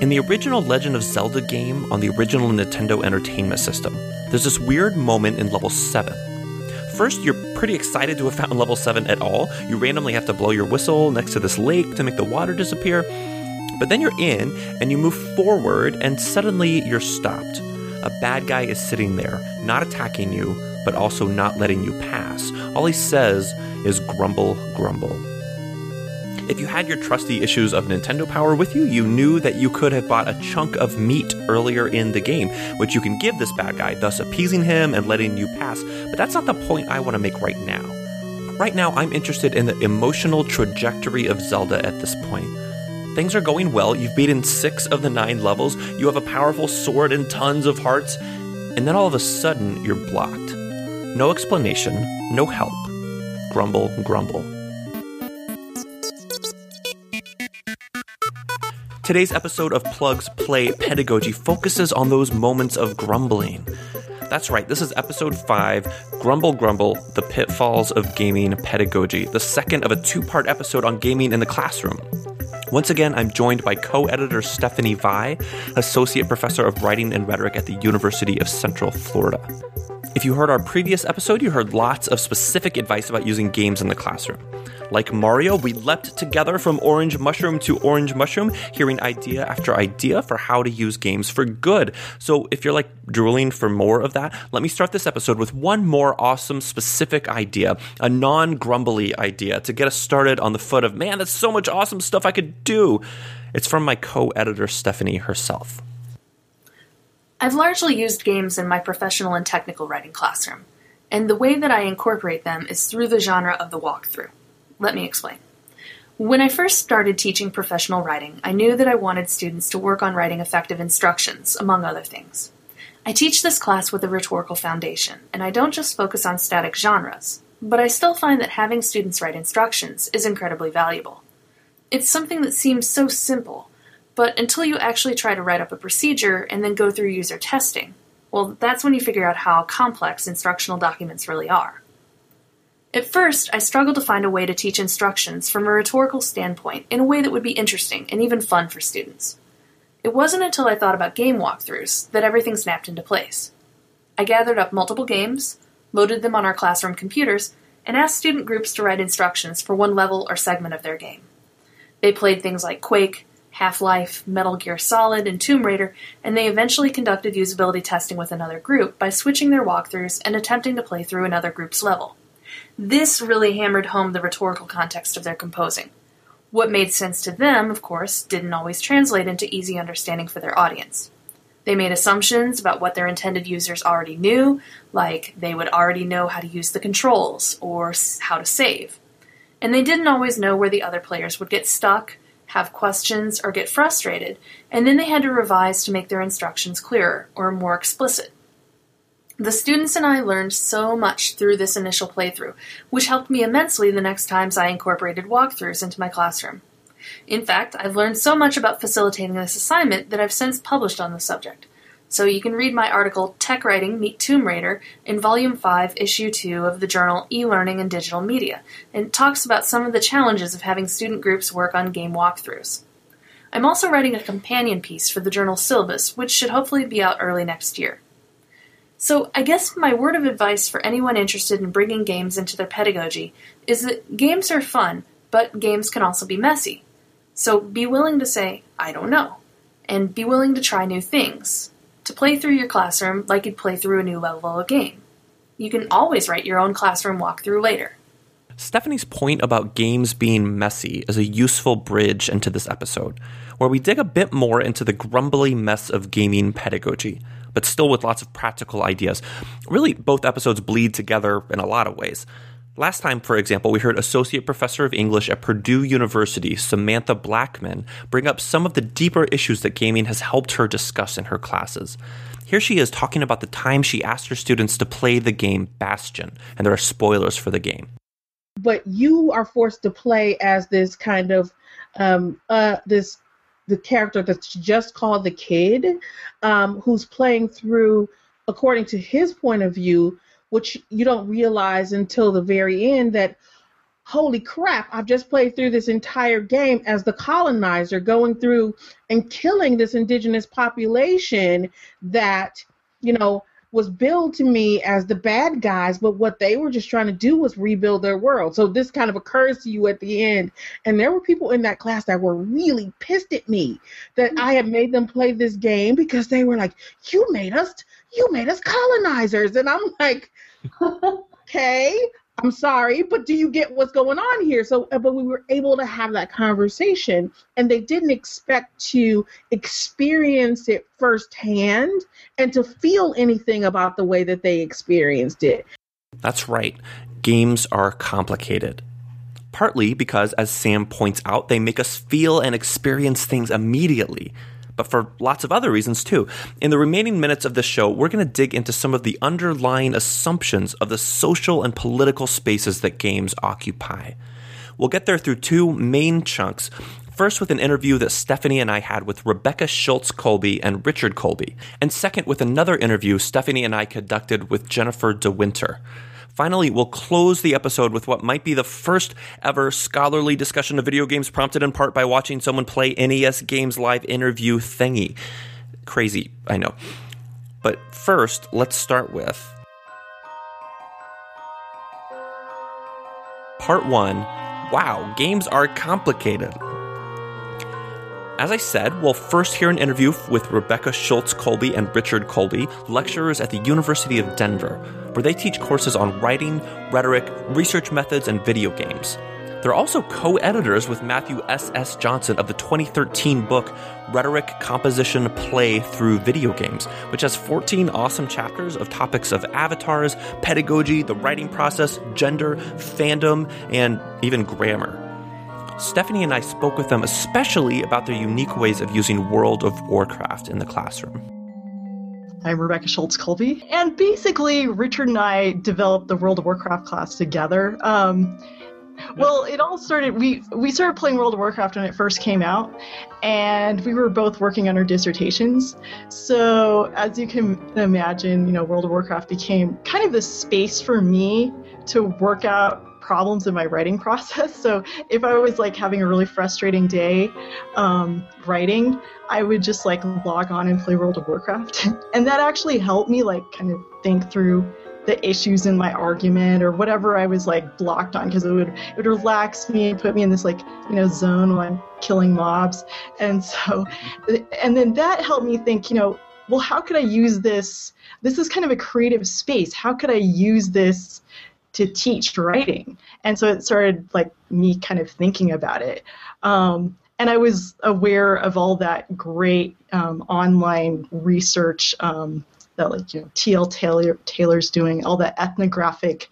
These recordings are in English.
In the original Legend of Zelda game on the original Nintendo Entertainment System, there's this weird moment in level 7. First, you're pretty excited to have found level 7 at all. You randomly have to blow your whistle next to this lake to make the water disappear. But then you're in and you move forward, and suddenly you're stopped. A bad guy is sitting there, not attacking you, but also not letting you pass. All he says is grumble, grumble. If you had your trusty issues of Nintendo Power with you, you knew that you could have bought a chunk of meat earlier in the game, which you can give this bad guy, thus appeasing him and letting you pass. But that's not the point I want to make right now. Right now, I'm interested in the emotional trajectory of Zelda at this point. Things are going well, you've beaten six of the nine levels, you have a powerful sword and tons of hearts, and then all of a sudden, you're blocked. No explanation, no help. Grumble, grumble. Today's episode of Plugs Play Pedagogy focuses on those moments of grumbling. That's right, this is episode 5 Grumble Grumble The Pitfalls of Gaming Pedagogy, the second of a two part episode on gaming in the classroom. Once again, I'm joined by co editor Stephanie Vie, Associate Professor of Writing and Rhetoric at the University of Central Florida. If you heard our previous episode, you heard lots of specific advice about using games in the classroom. Like Mario, we leapt together from orange mushroom to orange mushroom, hearing idea after idea for how to use games for good. So if you're like drooling for more of that, let me start this episode with one more awesome specific idea, a non grumbly idea to get us started on the foot of, man, that's so much awesome stuff I could do. It's from my co editor, Stephanie herself. I've largely used games in my professional and technical writing classroom, and the way that I incorporate them is through the genre of the walkthrough. Let me explain. When I first started teaching professional writing, I knew that I wanted students to work on writing effective instructions, among other things. I teach this class with a rhetorical foundation, and I don't just focus on static genres, but I still find that having students write instructions is incredibly valuable. It's something that seems so simple, but until you actually try to write up a procedure and then go through user testing, well, that's when you figure out how complex instructional documents really are. At first, I struggled to find a way to teach instructions from a rhetorical standpoint in a way that would be interesting and even fun for students. It wasn't until I thought about game walkthroughs that everything snapped into place. I gathered up multiple games, loaded them on our classroom computers, and asked student groups to write instructions for one level or segment of their game. They played things like Quake, Half Life, Metal Gear Solid, and Tomb Raider, and they eventually conducted usability testing with another group by switching their walkthroughs and attempting to play through another group's level. This really hammered home the rhetorical context of their composing. What made sense to them, of course, didn't always translate into easy understanding for their audience. They made assumptions about what their intended users already knew, like they would already know how to use the controls or how to save. And they didn't always know where the other players would get stuck, have questions, or get frustrated, and then they had to revise to make their instructions clearer or more explicit. The students and I learned so much through this initial playthrough, which helped me immensely the next times I incorporated walkthroughs into my classroom. In fact, I've learned so much about facilitating this assignment that I've since published on the subject. So you can read my article Tech Writing Meet Tomb Raider in Volume 5, Issue 2 of the journal E-Learning and Digital Media, and talks about some of the challenges of having student groups work on game walkthroughs. I'm also writing a companion piece for the journal Syllabus, which should hopefully be out early next year. So, I guess my word of advice for anyone interested in bringing games into their pedagogy is that games are fun, but games can also be messy. So, be willing to say, I don't know, and be willing to try new things, to play through your classroom like you'd play through a new level of game. You can always write your own classroom walkthrough later. Stephanie's point about games being messy is a useful bridge into this episode, where we dig a bit more into the grumbly mess of gaming pedagogy but still with lots of practical ideas. Really, both episodes bleed together in a lot of ways. Last time, for example, we heard Associate Professor of English at Purdue University, Samantha Blackmon, bring up some of the deeper issues that gaming has helped her discuss in her classes. Here she is talking about the time she asked her students to play the game Bastion, and there are spoilers for the game. But you are forced to play as this kind of um, uh, this the character that's just called the kid, um, who's playing through according to his point of view, which you don't realize until the very end that holy crap, I've just played through this entire game as the colonizer going through and killing this indigenous population that, you know, was billed to me as the bad guys, but what they were just trying to do was rebuild their world. So this kind of occurs to you at the end. And there were people in that class that were really pissed at me that I had made them play this game because they were like, You made us you made us colonizers. And I'm like, okay, I'm sorry, but do you get what's going on here? So, uh, but we were able to have that conversation, and they didn't expect to experience it firsthand and to feel anything about the way that they experienced it. That's right. Games are complicated. Partly because, as Sam points out, they make us feel and experience things immediately but for lots of other reasons too. In the remaining minutes of this show, we're going to dig into some of the underlying assumptions of the social and political spaces that games occupy. We'll get there through two main chunks. First, with an interview that Stephanie and I had with Rebekah Shultz Colby and Richard Colby, and second, with another interview Stephanie and I conducted with Jennifer DeWinter. Finally, we'll close the episode with what might be the first ever scholarly discussion of video games prompted in part by watching someone play NES Games Live interview thingy. Crazy, I know. But first, let's start with Part 1 Wow, games are complicated. As I said, we'll first hear an interview with Rebekah Shultz Colby and Richard Colby, lecturers at the University of Denver, where they teach courses on writing, rhetoric, research methods, and video games. They're also co editors with Matthew S. S. Johnson of the 2013 book Rhetoric, Composition, Play Through Video Games, which has 14 awesome chapters of topics of avatars, pedagogy, the writing process, gender, fandom, and even grammar. Stephanie and I spoke with them especially about their unique ways of using World of Warcraft in the classroom. I'm Rebekah Shultz Colby, and basically, Richard and I developed the World of Warcraft class together. Um, well, it all started. We we started playing World of Warcraft when it first came out, and we were both working on our dissertations. So, as you can imagine, you know, World of Warcraft became kind of the space for me to work out problems in my writing process. So if I was like having a really frustrating day um, writing, I would just like log on and play World of Warcraft, and that actually helped me like kind of think through the issues in my argument or whatever I was like blocked on because it would it would relax me and put me in this like you know zone when I'm killing mobs. And so and then that helped me think you know well how could I use this? This is kind of a creative space. How could I use this to teach writing. And so it started like me kind of thinking about it. Um, and I was aware of all that great um, online research um, that like you know T.L. Taylor Taylor's doing, all that ethnographic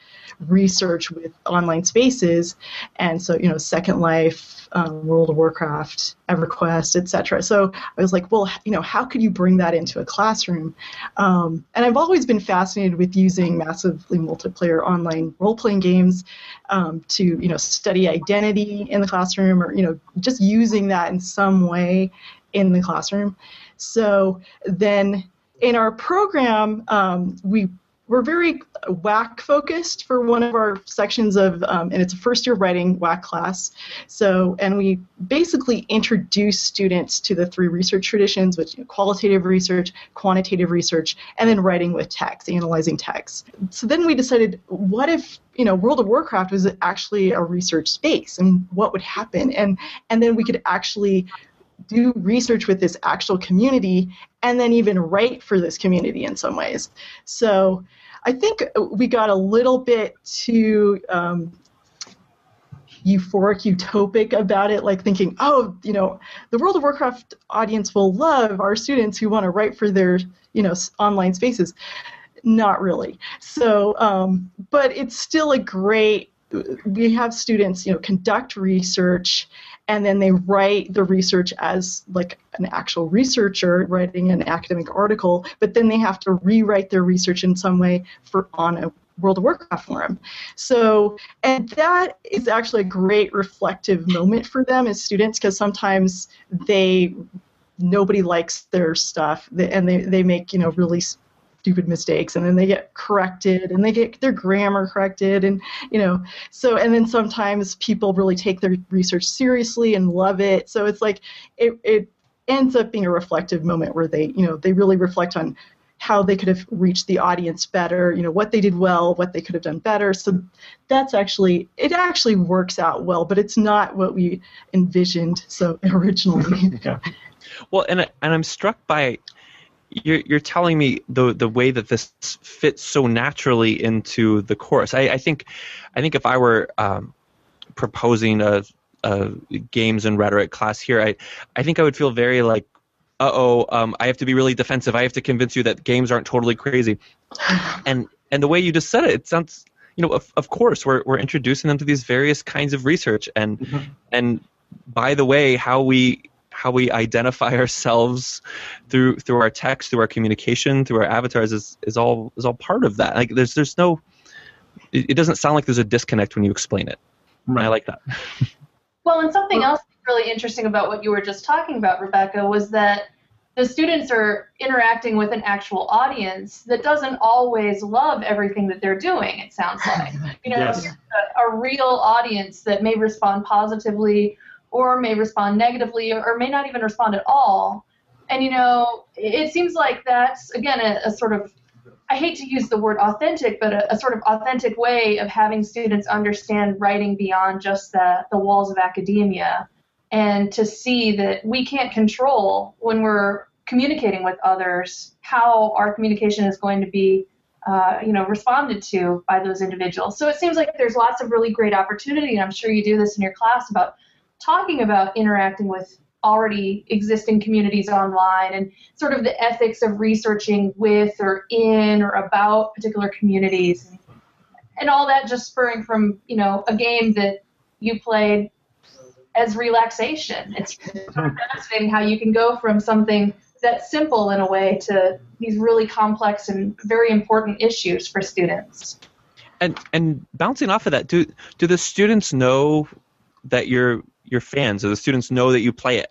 research with online spaces, and so you know Second Life, um, World of Warcraft, EverQuest, etc. So I was like, well, you know, how could you bring that into a classroom? Um, and I've always been fascinated with using massively multiplayer online role-playing games um, to you know study identity in the classroom, or you know just using that in some way in the classroom. So then in our program, um, we we're very WAC focused for one of our sections of, um, and it's a first year writing WAC class. So, and we basically introduce students to the three research traditions, which you know, qualitative research, quantitative research, and then writing with text, analyzing text. So then we decided, what if you know World of Warcraft was actually a research space, and what would happen? And and then we could actually do research with this actual community and then even write for this community in some ways. So I think we got a little bit too um, euphoric, utopic about it, like thinking, oh, you know, the World of Warcraft audience will love our students who want to write for their, you know, online spaces. Not really. So, um, but it's still a great. We have students, you know, conduct research and then they write the research as like an actual researcher writing an academic article but then they have to rewrite their research in some way for on a World of Warcraft forum. So, and that is actually a great reflective moment for them as students because sometimes they nobody likes their stuff and they, they make you know really stupid mistakes and then they get corrected and they get their grammar corrected and you know so and then sometimes people really take their research seriously and love it so it's like it, it ends up being a reflective moment where they you know they really reflect on how they could have reached the audience better, you know, what they did well, what they could have done better. So that's actually it actually works out well, but it's not what we envisioned so originally. yeah. Well, and and I'm struck by you're you're telling me the the way that this fits so naturally into the course. I, I think I think if I were um, proposing a, a games and rhetoric class here, I I think I would feel very like uh oh, um, I have to be really defensive. I have to convince you that games aren't totally crazy. And and the way you just said it, it sounds you know of, of course we're we're introducing them to these various kinds of research and mm-hmm. and by the way how we how we identify ourselves through through our text, through our communication, through our avatars is, is all is all part of that. Like there's there's no it, it doesn't sound like there's a disconnect when you explain it. Right. I like that. Well, and something else really interesting about what you were just talking about, Rebekah, was that the students are interacting with an actual audience that doesn't always love everything that they're doing. It sounds like you know yes. a, a real audience that may respond positively or may respond negatively or may not even respond at all. And you know, it seems like that's again a, a sort of I hate to use the word authentic, but a, a, sort of authentic way of having students understand writing beyond just the, the walls of academia and to see that we can't control when we're communicating with others how our communication is going to be uh, you know responded to by those individuals so it seems like there's lots of really great opportunity and i'm sure you do this in your class about talking about interacting with already existing communities online and sort of the ethics of researching with or in or about particular communities. And all that just spurring from you know a game that you played as relaxation. It's fascinating how you can go from something that's simple in a way to these really complex and very important issues for students. And and bouncing off of that do do the students know that you're your fans or the students know that you play it?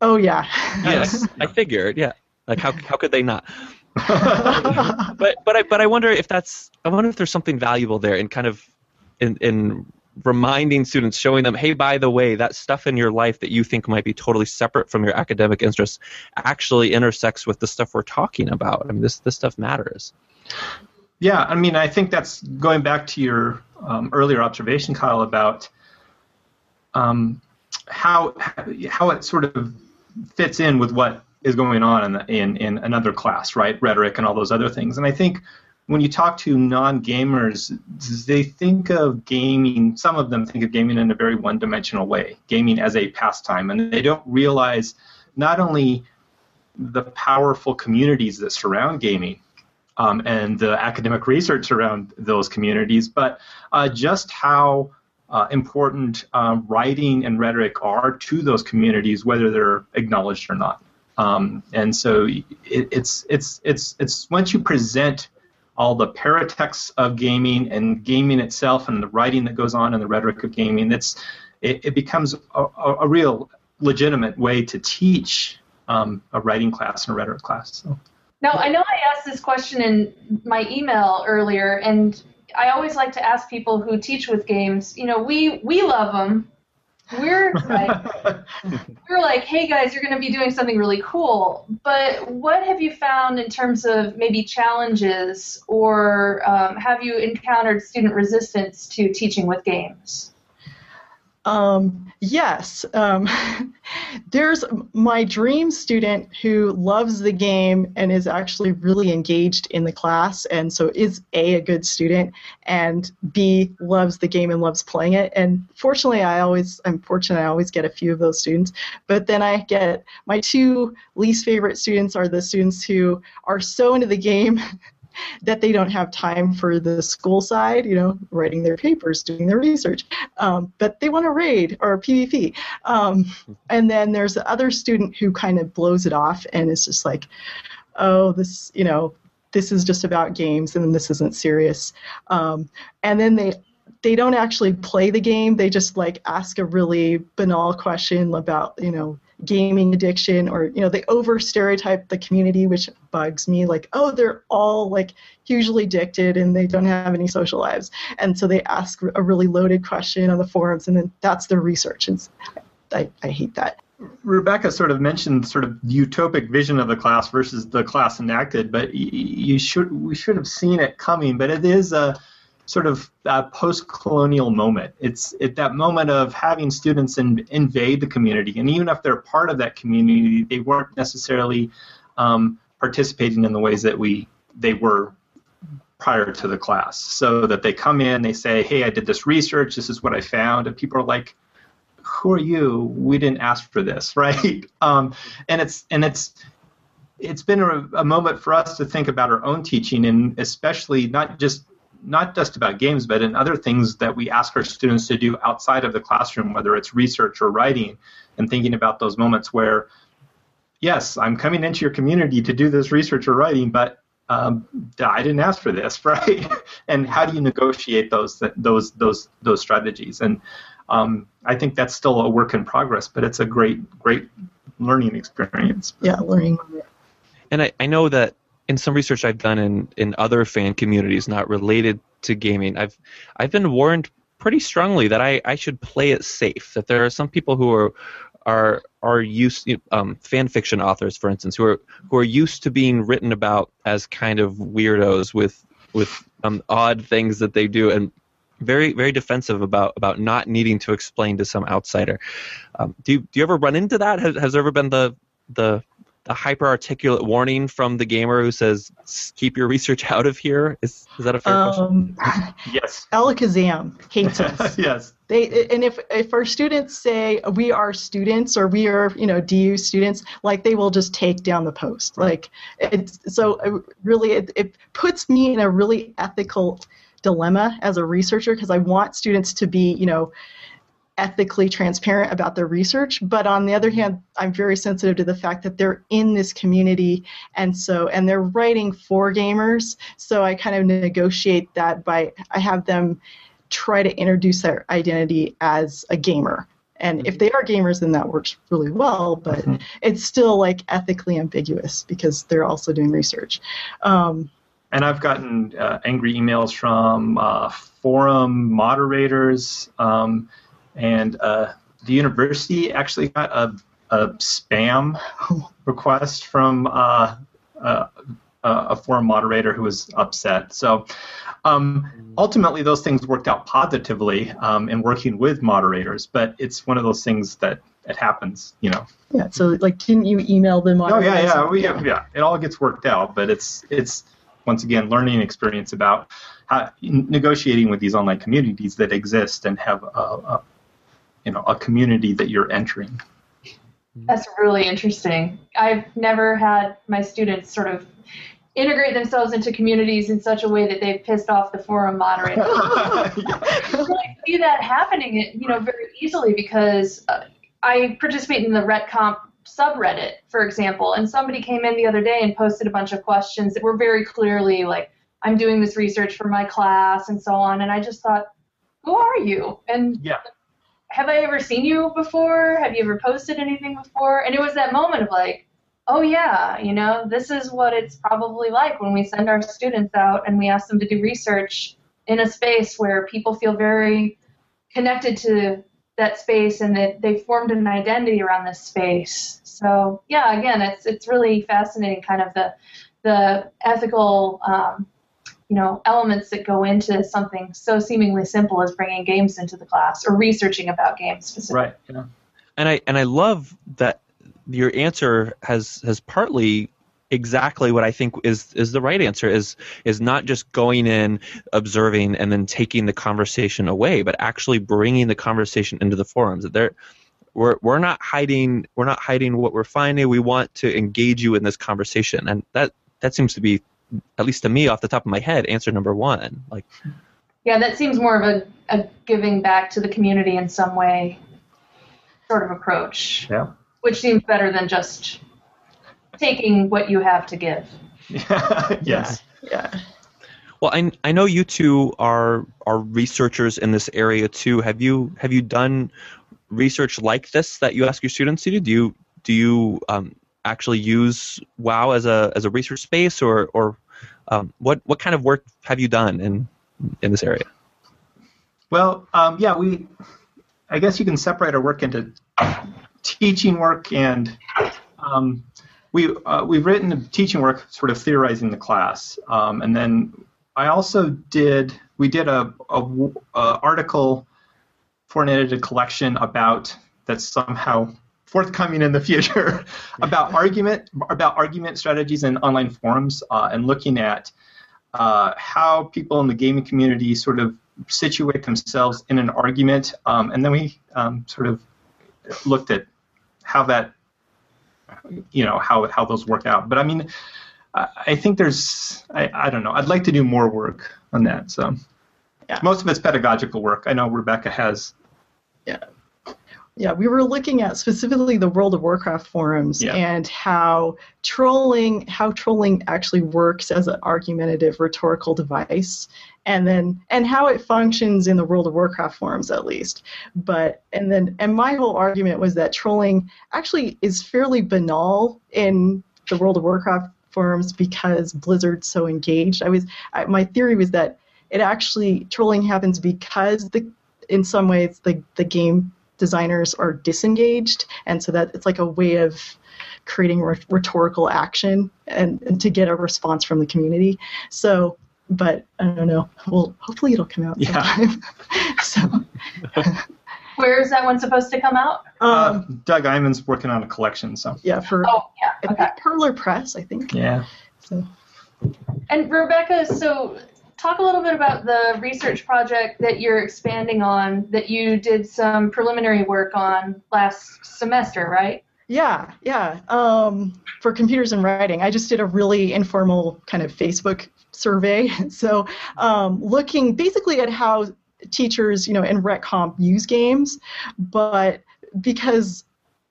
Oh yeah. yes, I figured. Yeah, like how how could they not? but but I but I wonder if that's I wonder if there's something valuable there in kind of in in reminding students, showing them, hey, by the way, that stuff in your life that you think might be totally separate from your academic interests actually intersects with the stuff we're talking about. I mean, this this stuff matters. Yeah, I mean, I think that's going back to your um, earlier observation, Kyle, about um, how how it sort of fits in with what is going on in, the, in in another class, right? Rhetoric and all those other things. And I think when you talk to non-gamers, they think of gaming. Some of them think of gaming in a very one-dimensional way, gaming as a pastime, and they don't realize not only the powerful communities that surround gaming, um, and the academic research around those communities, but uh, just how uh, important uh, writing and rhetoric are to those communities, whether they're acknowledged or not. Um, and so it, it's it's it's it's once you present all the paratexts of gaming and gaming itself and the writing that goes on and the rhetoric of gaming, that's it, it becomes a, a, real legitimate way to teach um, a writing class and a rhetoric class. So. Now I know I asked this question in my email earlier, and I always like to ask people who teach with games. You know, we we love them. We're like, we're like, hey guys, you're going to be doing something really cool. But what have you found in terms of maybe challenges, or um, have you encountered student resistance to teaching with games? Um, yes. Um, there's my dream student who loves the game and is actually really engaged in the class, and so is A, a good student, and B, loves the game and loves playing it. And fortunately, I always, I'm fortunate I always get a few of those students. But then I get my two least favorite students are the students who are so into the game that they don't have time for the school side, you know, writing their papers, doing their research, um, but they want to raid or PvP. Um, and then there's the other student who kind of blows it off and is just like, oh, this, you know, this is just about games and this isn't serious. Um, and then they they don't actually play the game. They just like ask a really banal question about, you know, gaming addiction or you know they over stereotype the community which bugs me like oh they're all like hugely addicted and they don't have any social lives and so they ask a really loaded question on the forums and then that's their research and I, I hate that Rebekah sort of mentioned sort of utopic vision of the class versus the class enacted, but you should we should have seen it coming. But it is a sort of a post-colonial moment. It's at that moment of having students in, invade the community, and even if they're part of that community, they weren't necessarily um, participating in the ways that we they were prior to the class. So that they come in, they say, "Hey, I did this research. This is what I found," and people are like who are you? We didn't ask for this, right? Um, and it's and it's it's been a, a, moment for us to think about our own teaching, and especially not just not just about games, but in other things that we ask our students to do outside of the classroom, whether it's research or writing, and thinking about those moments where, yes, I'm coming into your community to do this research or writing, but um, I didn't ask for this, right? and how do you negotiate those those those those strategies? And um, I think that's still a work in progress, but it's a great, great learning experience. Yeah, learning. And I, I know that in some research I've done in, in other fan communities not related to gaming, I've I've been warned pretty strongly that I, I should play it safe. That there are some people who are are are used um, fan fiction authors, for instance, who are who are used to being written about as kind of weirdos with with um, odd things that they do, and very very defensive about about not needing to explain to some outsider. Um, do you, do you ever run into that? Has, has there ever been the the the hyper articulate warning from the gamer who says keep your research out of here? Is is that a fair um, question? yes. Alakazam hates us. yes. They and if if our students say we are students or we are you know DU students, like they will just take down the post. Like it's so uh, really it, it puts me in a really ethical dilemma as a researcher because I want students to be, you know, ethically transparent about their research but on the other hand i'm very sensitive to the fact that they're in this community and so and they're writing for gamers so i kind of negotiate that by i have them try to introduce their identity as a gamer and if they are gamers then that works really well but mm-hmm. it's still like ethically ambiguous because they're also doing research um, and I've gotten uh, angry emails from uh, forum moderators, um, and uh, the university actually got a, a spam request from uh, uh, a forum moderator who was upset. So um, ultimately, those things worked out positively um, in working with moderators, but it's one of those things that it happens, you know. Yeah. So, like, didn't you email them? Oh yeah, yeah, we, yeah, yeah. It all gets worked out, but it's it's once again learning experience about how, negotiating with these online communities that exist and have a, a you know a community that you're entering. That's really interesting. I've never had my students sort of integrate themselves into communities in such a way that they've pissed off the forum moderator. I really see that happening, you know, very easily because uh, I participate in the RhetComp subreddit, for example, and somebody came in the other day and posted a bunch of questions that were very clearly like, I'm doing this research for my class and so on. And I just thought, who are you? And yeah. Have I ever seen you before? Have you ever posted anything before? And it was that moment of like, oh yeah, you know, this is what it's probably like when we send our students out and we ask them to do research in a space where people feel very connected to that space and that they formed an identity around this space. So yeah, again, it's it's really fascinating, kind of the the ethical. Um, you know elements that go into something so seemingly simple as bringing games into the class or researching about games specifically. Right. Yeah. And I and I love that your answer has has partly exactly what I think is is the right answer is is not just going in observing and then taking the conversation away but actually bringing the conversation into the forums that there we're we're not hiding we're not hiding what we're finding we want to engage you in this conversation and that that seems to be at least to me off the top of my head answer number 1 like yeah that seems more of a, a giving back to the community in some way sort of approach yeah which seems better than just taking what you have to give. yes. Yeah. Well, I, I know you two are are researchers in this area too. Have you have you done research like this that you ask your students to do? Do you do you um, actually use WoW as a as a research space, or or um, what what kind of work have you done in in this area? Well, um, yeah, we. I guess you can separate our work into teaching work and um, we uh, we've written teaching work, sort of theorizing the class, um, and then I also did we did a, a, a article for an edited collection about that somehow forthcoming in the future about argument about argument strategies in online forums uh, and looking at uh, how people in the gaming community sort of situate themselves in an argument, um, and then we um, sort of looked at how that you know how how those work out. But I mean, I think there's I, I don't know. I'd like to do more work on that. So yeah. most of it's pedagogical work. I know Rebekah has. Yeah. Yeah, we were looking at specifically the World of Warcraft forums yeah. and how trolling how trolling actually works as an argumentative rhetorical device and then and how it functions in the World of Warcraft forums at least. But and then and my whole argument was that trolling actually is fairly banal in the World of Warcraft forums because Blizzard's so engaged. I was I, my theory was that it actually trolling happens because the in some ways the the game designers are disengaged, and so that it's like a way of creating rhetorical action and, and to get a response from the community. So, but I don't know. Well, hopefully it'll come out yeah. so. Where is that one supposed to come out? Um, uh, Doug Eyman's working on a collection, so yeah, for oh yeah, okay. Parlor Press, I think. Yeah. So. And Rebecca, so talk a little bit about the research project that you're expanding on that you did some preliminary work on last semester, right? Yeah, yeah. Um, for computers and writing, I just did a really informal kind of Facebook survey. So, um, looking basically at how teachers, you know, in Rhet Comp use games, but because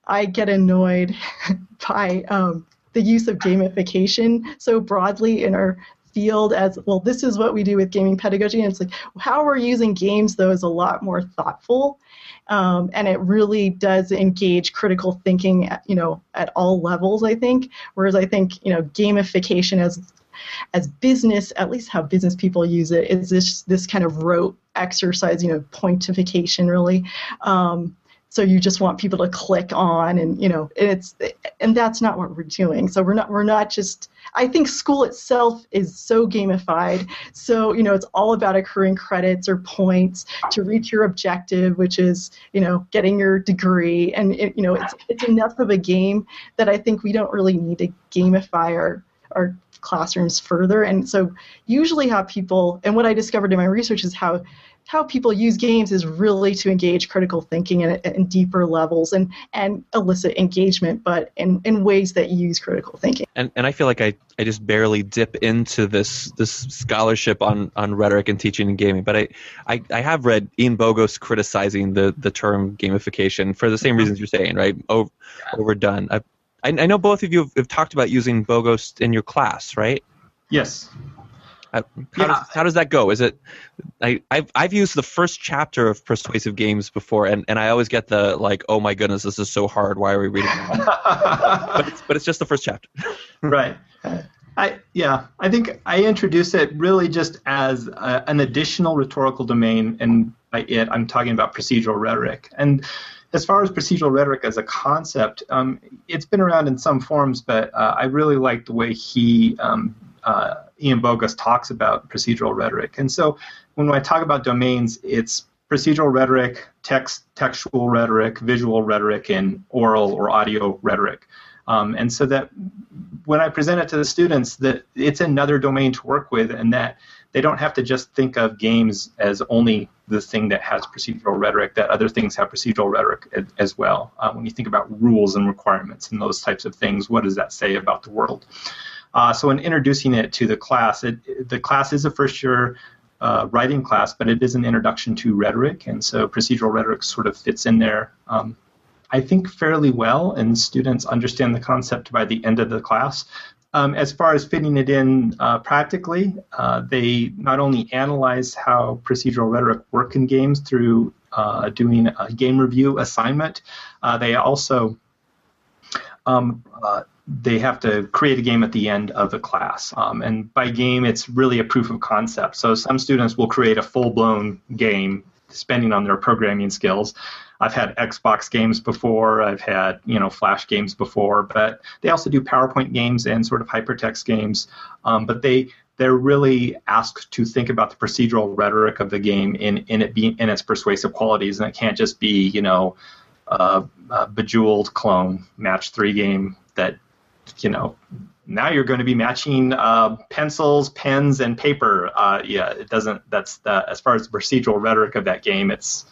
I get annoyed by um, the use of gamification so broadly in our field as well this is what we do with gaming pedagogy and it's like how we're using games though is a lot more thoughtful um, and it really does engage critical thinking at, you know at all levels i think. Whereas i think you know gamification as as business at least how business people use it is this this kind of rote exercise you know pointification really. Um, so you just want people to click on and you know and it's and that's not what we're doing. So we're not we're not just i think school itself is so gamified. So you know it's all about accruing credits or points to reach your objective which is you know getting your degree. And it, you know it's it's enough of a game that i think we don't really need to gamify our our classrooms further. And so usually how people and what i discovered in my research is how how people use games is really to engage critical thinking in, in deeper levels and, and elicit engagement, but in, in ways that use critical thinking. And, and I feel like I, I just barely dip into this this scholarship on, on rhetoric and teaching and gaming, but I, I, I have read Ian Bogost criticizing the, the term gamification for the same mm-hmm. reasons you're saying, right? Over, overdone. I, I know both of you have, have talked about using Bogost in your class, right? Yes. How, yeah. does, how does that go? Is it? I, I've I've used the first chapter of Persuasive Games before, and, and I always get the like, oh my goodness, this is so hard. Why are we reading? but it's but it's just the first chapter. right. I yeah. I think I introduce it really just as a, an additional rhetorical domain, and by it I'm talking about procedural rhetoric. And as far as procedural rhetoric as a concept, um, it's been around in some forms, but uh, I really like the way he um, uh, Ian Bogost talks about procedural rhetoric. And so when I talk about domains, it's procedural rhetoric, text, textual rhetoric, visual rhetoric, and oral or audio rhetoric. Um, and so that when I present it to the students, that it's another domain to work with, and that they don't have to just think of games as only the thing that has procedural rhetoric. That other things have procedural rhetoric as well. Uh, when you think about rules and requirements and those types of things, what does that say about the world? Uh, so in introducing it to the class, it, the class is a first year uh, writing class, but it is an introduction to rhetoric, and so procedural rhetoric sort of fits in there. Um, I think fairly well, and students understand the concept by the end of the class. Um, as far as fitting it in uh, practically, uh, they not only analyze how procedural rhetoric work in games through uh, doing a game review assignment, uh, they also um, uh, they have to create a game at the end of the class. Um, and by game, it's really a proof of concept. So some students will create a full blown game spending on their programming skills. I've had Xbox games before, I've had you know Flash games before, but they also do PowerPoint games and sort of hypertext games. Um, but they they're really asked to think about the procedural rhetoric of the game in in it being in its persuasive qualities, and it can't just be you know a, a bejeweled clone match three game that you know now you're going to be matching uh, pencils, pens, and paper. Uh, yeah, it doesn't. That's as far as the procedural rhetoric of that game. It's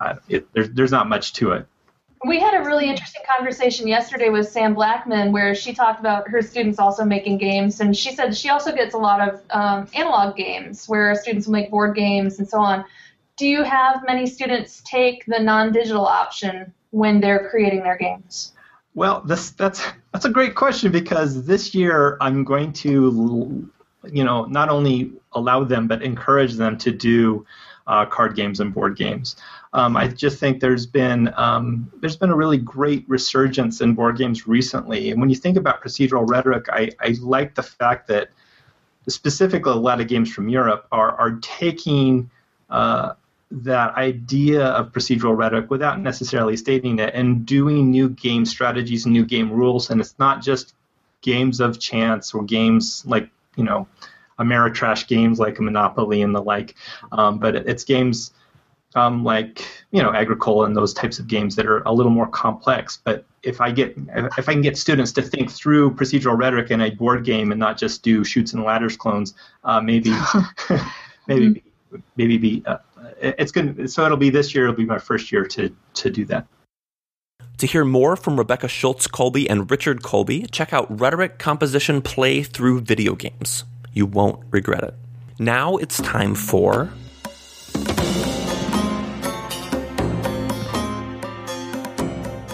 uh, it, there's there's not much to it. We had a really interesting conversation yesterday with Sam Blackmon where she talked about her students also making games, and she said she also gets a lot of um, analog games where students will make board games and so on. Do you have many students take the non-digital option when they're creating their games? Well, this that's that's a great question because this year I'm going to, you know, not only allow them but encourage them to do uh, card games and board games. Um, I just think there's been um, there's been a really great resurgence in board games recently, and when you think about procedural rhetoric, I, I like the fact that specifically a lot of games from Europe are are taking uh, that idea of procedural rhetoric without necessarily stating it and doing new game strategies and new game rules. And it's not just games of chance or games like, you know, Ameritrash games like Monopoly and the like, um, but it's games um, like, you know, Agricola and those types of games that are a little more complex. But if I get if I can get students to think through procedural rhetoric in a board game and not just do Chutes and Ladders clones, uh, maybe maybe maybe be uh, it's going so it'll be this year it'll be my first year to to do that to hear more from Rebekah Shultz Colby and Richard Colby, check out Rhetoric Composition Play Through Video Games. You won't regret it. Now it's time for.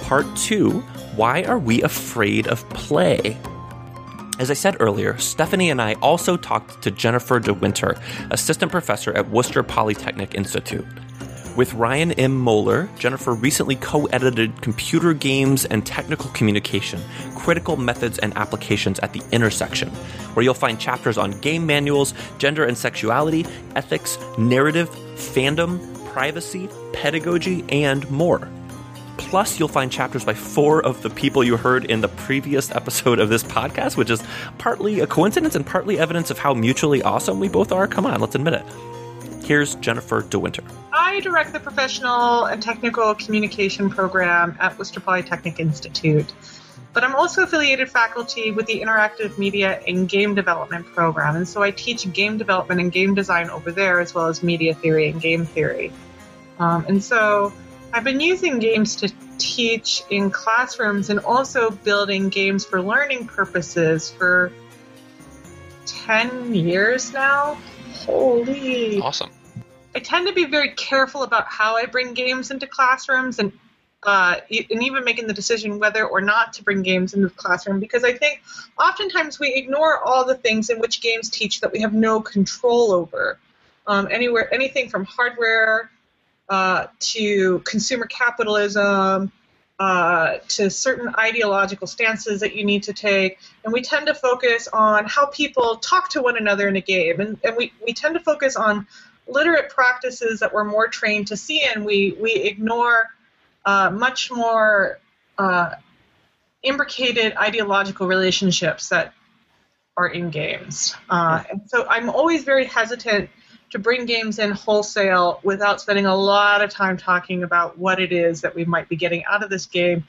Part 2 Why Are We Afraid of Play? As I said earlier, Stephanie and I also talked to Jennifer DeWinter, assistant professor at Worcester Polytechnic Institute. With Ryan M. Moeller, Jennifer recently co edited Computer Games and Technical Communication Critical Methods and Applications at the Intersection, where you'll find chapters on game manuals, gender and sexuality, ethics, narrative, fandom, privacy, pedagogy, and more. Plus, you'll find chapters by four of the people you heard in the previous episode of this podcast, which is partly a coincidence and partly evidence of how mutually awesome we both are. Come on, let's admit it. Here's Jennifer DeWinter. I direct the professional and technical communication program at Worcester Polytechnic Institute, but I'm also affiliated faculty with the interactive media and game development program, and so I teach game development and game design over there as well as media theory and game theory. Um, and so I've been using games to teach in classrooms and also building games for learning purposes for 10 years now. Holy. Awesome. I tend to be very careful about how I bring games into classrooms and uh, and even making the decision whether or not to bring games into the classroom because I think oftentimes we ignore all the things in which games teach that we have no control over. Um, anywhere, anything from hardware uh, to consumer capitalism, uh, to certain ideological stances that you need to take. And we tend to focus on how people talk to one another in a game. And, and we, we tend to focus on literate practices that we're more trained to see, and we, we ignore uh, much more uh, imbricated ideological relationships that are in games. Uh, and so I'm always very hesitant to bring games in wholesale without spending a lot of time talking about what it is that we might be getting out of this game.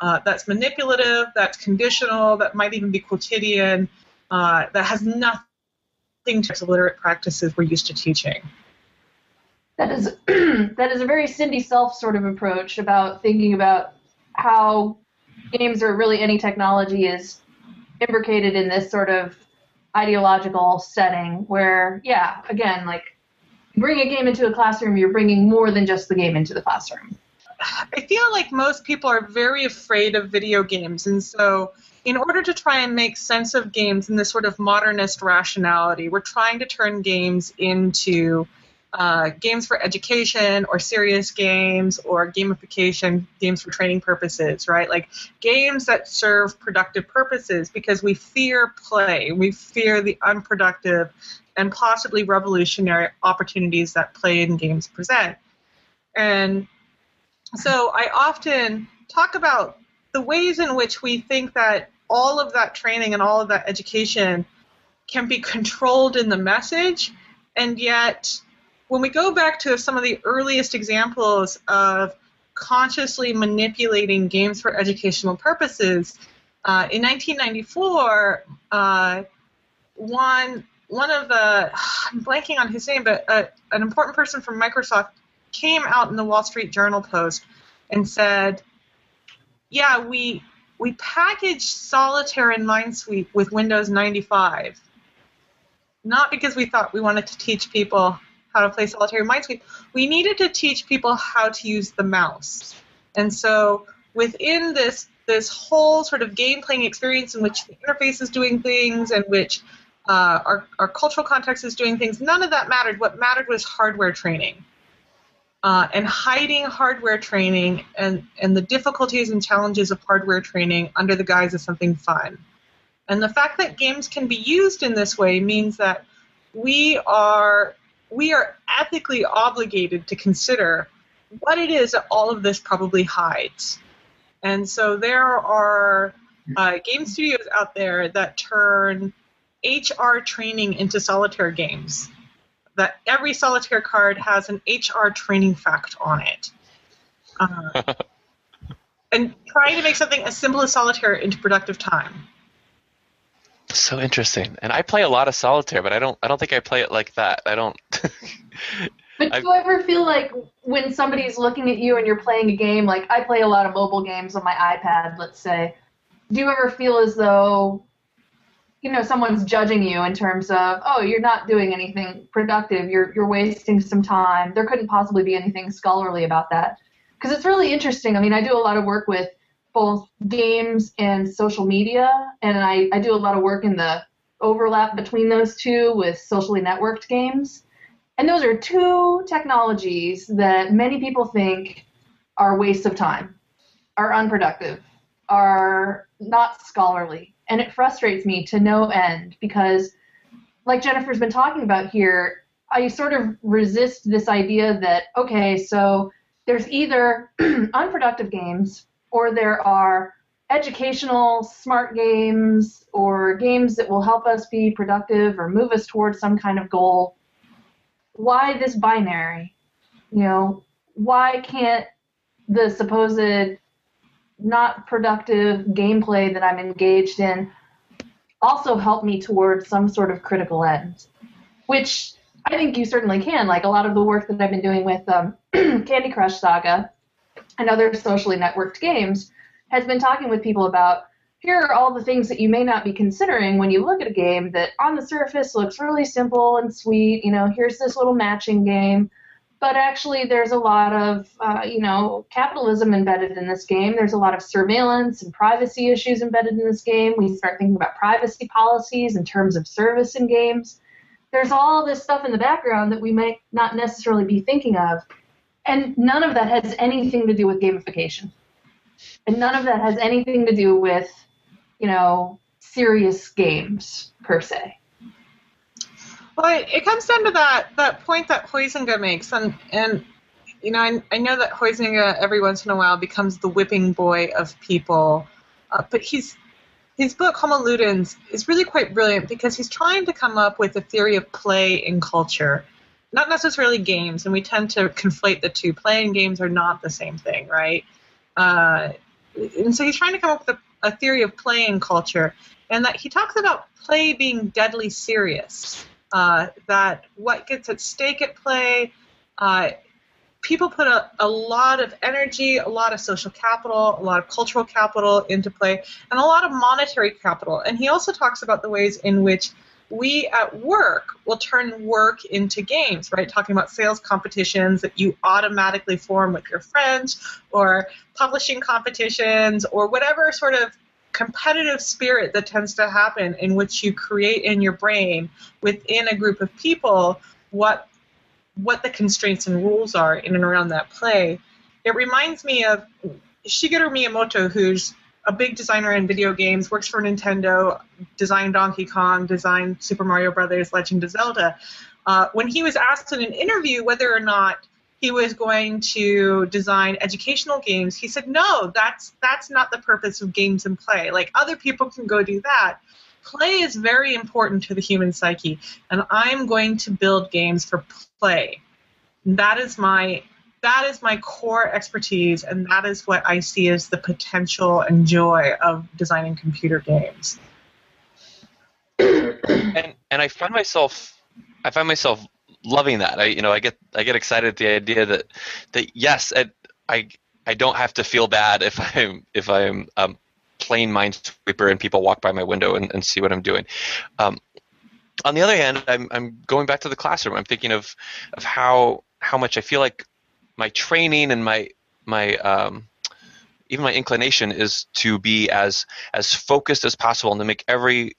Uh, that's manipulative, that's conditional, that might even be quotidian, uh, that has nothing to do with literate practices we're used to teaching. That is that is a very Cindy Selfe sort of approach about thinking about how games or really any technology is imbricated in this sort of ideological setting where, yeah, again, like bring a game into a classroom, you're bringing more than just the game into the classroom. I feel like most people are very afraid of video games, and so in order to try and make sense of games in this sort of modernist rationality, we're trying to turn games into uh, games for education or serious games or gamification, games for training purposes, right? Like games that serve productive purposes because we fear play. We fear the unproductive and possibly revolutionary opportunities that play in games present. And so I often talk about the ways in which we think that all of that training and all of that education can be controlled in the message, and yet when we go back to some of the earliest examples of consciously manipulating games for educational purposes, uh, in 1994, uh, one one of the I'm blanking on his name, but uh, an important person from Microsoft came out in the Wall Street Journal post and said, "Yeah, we we packaged Solitaire and Minesweep with Windows 95, not because we thought we wanted to teach people how to play Solitaire Minesweep. We needed to teach people how to use the mouse, and so within this this whole sort of game playing experience in which the interface is doing things and which uh, our, our cultural context is doing things. None of that mattered. What mattered was hardware training. Uh, and hiding hardware training and, and the difficulties and challenges of hardware training under the guise of something fun. And the fact that games can be used in this way means that we are we are ethically obligated to consider what it is that all of this probably hides. And so there are uh, game studios out there that turn HR training into solitaire games. That every solitaire card has an HR training fact on it. Uh, and trying to make something as simple as solitaire into productive time. So interesting. And I play a lot of solitaire, but I don't I don't think I play it like that. I don't But do you ever feel like when somebody's looking at you and you're playing a game, like I play a lot of mobile games on my iPad, let's say, do you ever feel as though you know someone's judging you in terms of oh you're not doing anything productive you're you're wasting some time there couldn't possibly be anything scholarly about that because it's really interesting i mean i do a lot of work with both games and social media and i, I do a lot of work in the overlap between those two with socially networked games. And those are two technologies that many people think are waste of time are unproductive are not scholarly. And it frustrates me to no end because like jennifer's been talking about here i sort of resist this idea that okay so there's either unproductive games or there are educational smart games or games that will help us be productive or move us towards some kind of goal why this binary you know why can't the supposed not productive gameplay that I'm engaged in also help me towards some sort of critical end, which I think you certainly can. Like a lot of the work that I've been doing with um, Candy Crush Saga and other socially networked games has been talking with people about here are all the things that you may not be considering when you look at a game that on the surface looks really simple and sweet. You know, here's this little matching game but actually there's a lot of uh, you know capitalism embedded in this game. There's a lot of surveillance and privacy issues embedded in this game. We start thinking about privacy policies in terms of service in games. There's all this stuff in the background that we might not necessarily be thinking of and none of that has anything to do with gamification. And none of that has anything to do with you know serious games per se. Well, it, comes down to that that point that Huizinga makes, and and you know, I, I know that Huizinga every once in a while becomes the whipping boy of people, uh, but he's his book Homo Ludens is really quite brilliant because he's trying to come up with a theory of play in culture, not necessarily games, and we tend to conflate the two. Playing games are not the same thing, right? Uh, and so he's trying to come up with a, a theory of play in culture, and that he talks about play being deadly serious uh, that what gets at stake at play, uh, people put a, a lot of energy, a lot of social capital, a lot of cultural capital into play, and a lot of monetary capital. And he also talks about the ways in which we at work will turn work into games, right? Talking about sales competitions that you automatically form with your friends, or publishing competitions, or whatever sort of competitive spirit that tends to happen in which you create in your brain within a group of people what what the constraints and rules are in and around that play, it reminds me of Shigeru Miyamoto, who's a big designer in video games, works for Nintendo, designed Donkey Kong, designed Super Mario Brothers, Legend of Zelda. Uh, when he was asked in an interview whether or not he was going to design educational games, he said, "No, that's that's not the purpose of games and play. Like other people can go do that. Play is very important to the human psyche, and I'm going to build games for play. That is my that is my core expertise, and that is what I see as the potential and joy of designing computer games. and and I find myself I find myself loving that. I you know I get I get excited at the idea that that yes I I, I don't have to feel bad if I'm if I'm um, plain minesweeper and people walk by my window and, and see what I'm doing. Um, on the other hand, I'm I'm going back to the classroom. I'm thinking of of how how much I feel like my training and my my um, even my inclination is to be as as focused as possible and to make every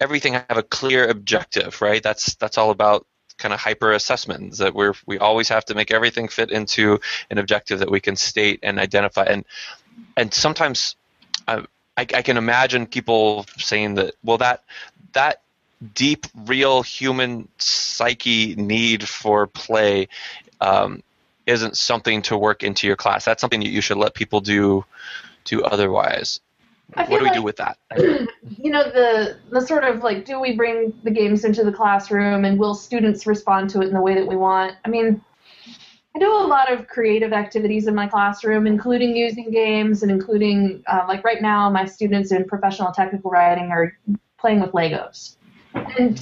everything have a clear objective, right? That's that's all about kind of hyper assessments that we're we always have to make everything fit into an objective that we can state and identify and and sometimes uh, I, I can imagine people saying that well that that deep real human psyche need for play um, isn't something to work into your class. That's something that you should let people do do otherwise. What do we like- do with that? you know the the sort of like do we bring the games into the classroom and will students respond to it in the way that we want? I mean i do a lot of creative activities in my classroom including using games and including uh, like right now my students in professional technical writing are playing with legos. And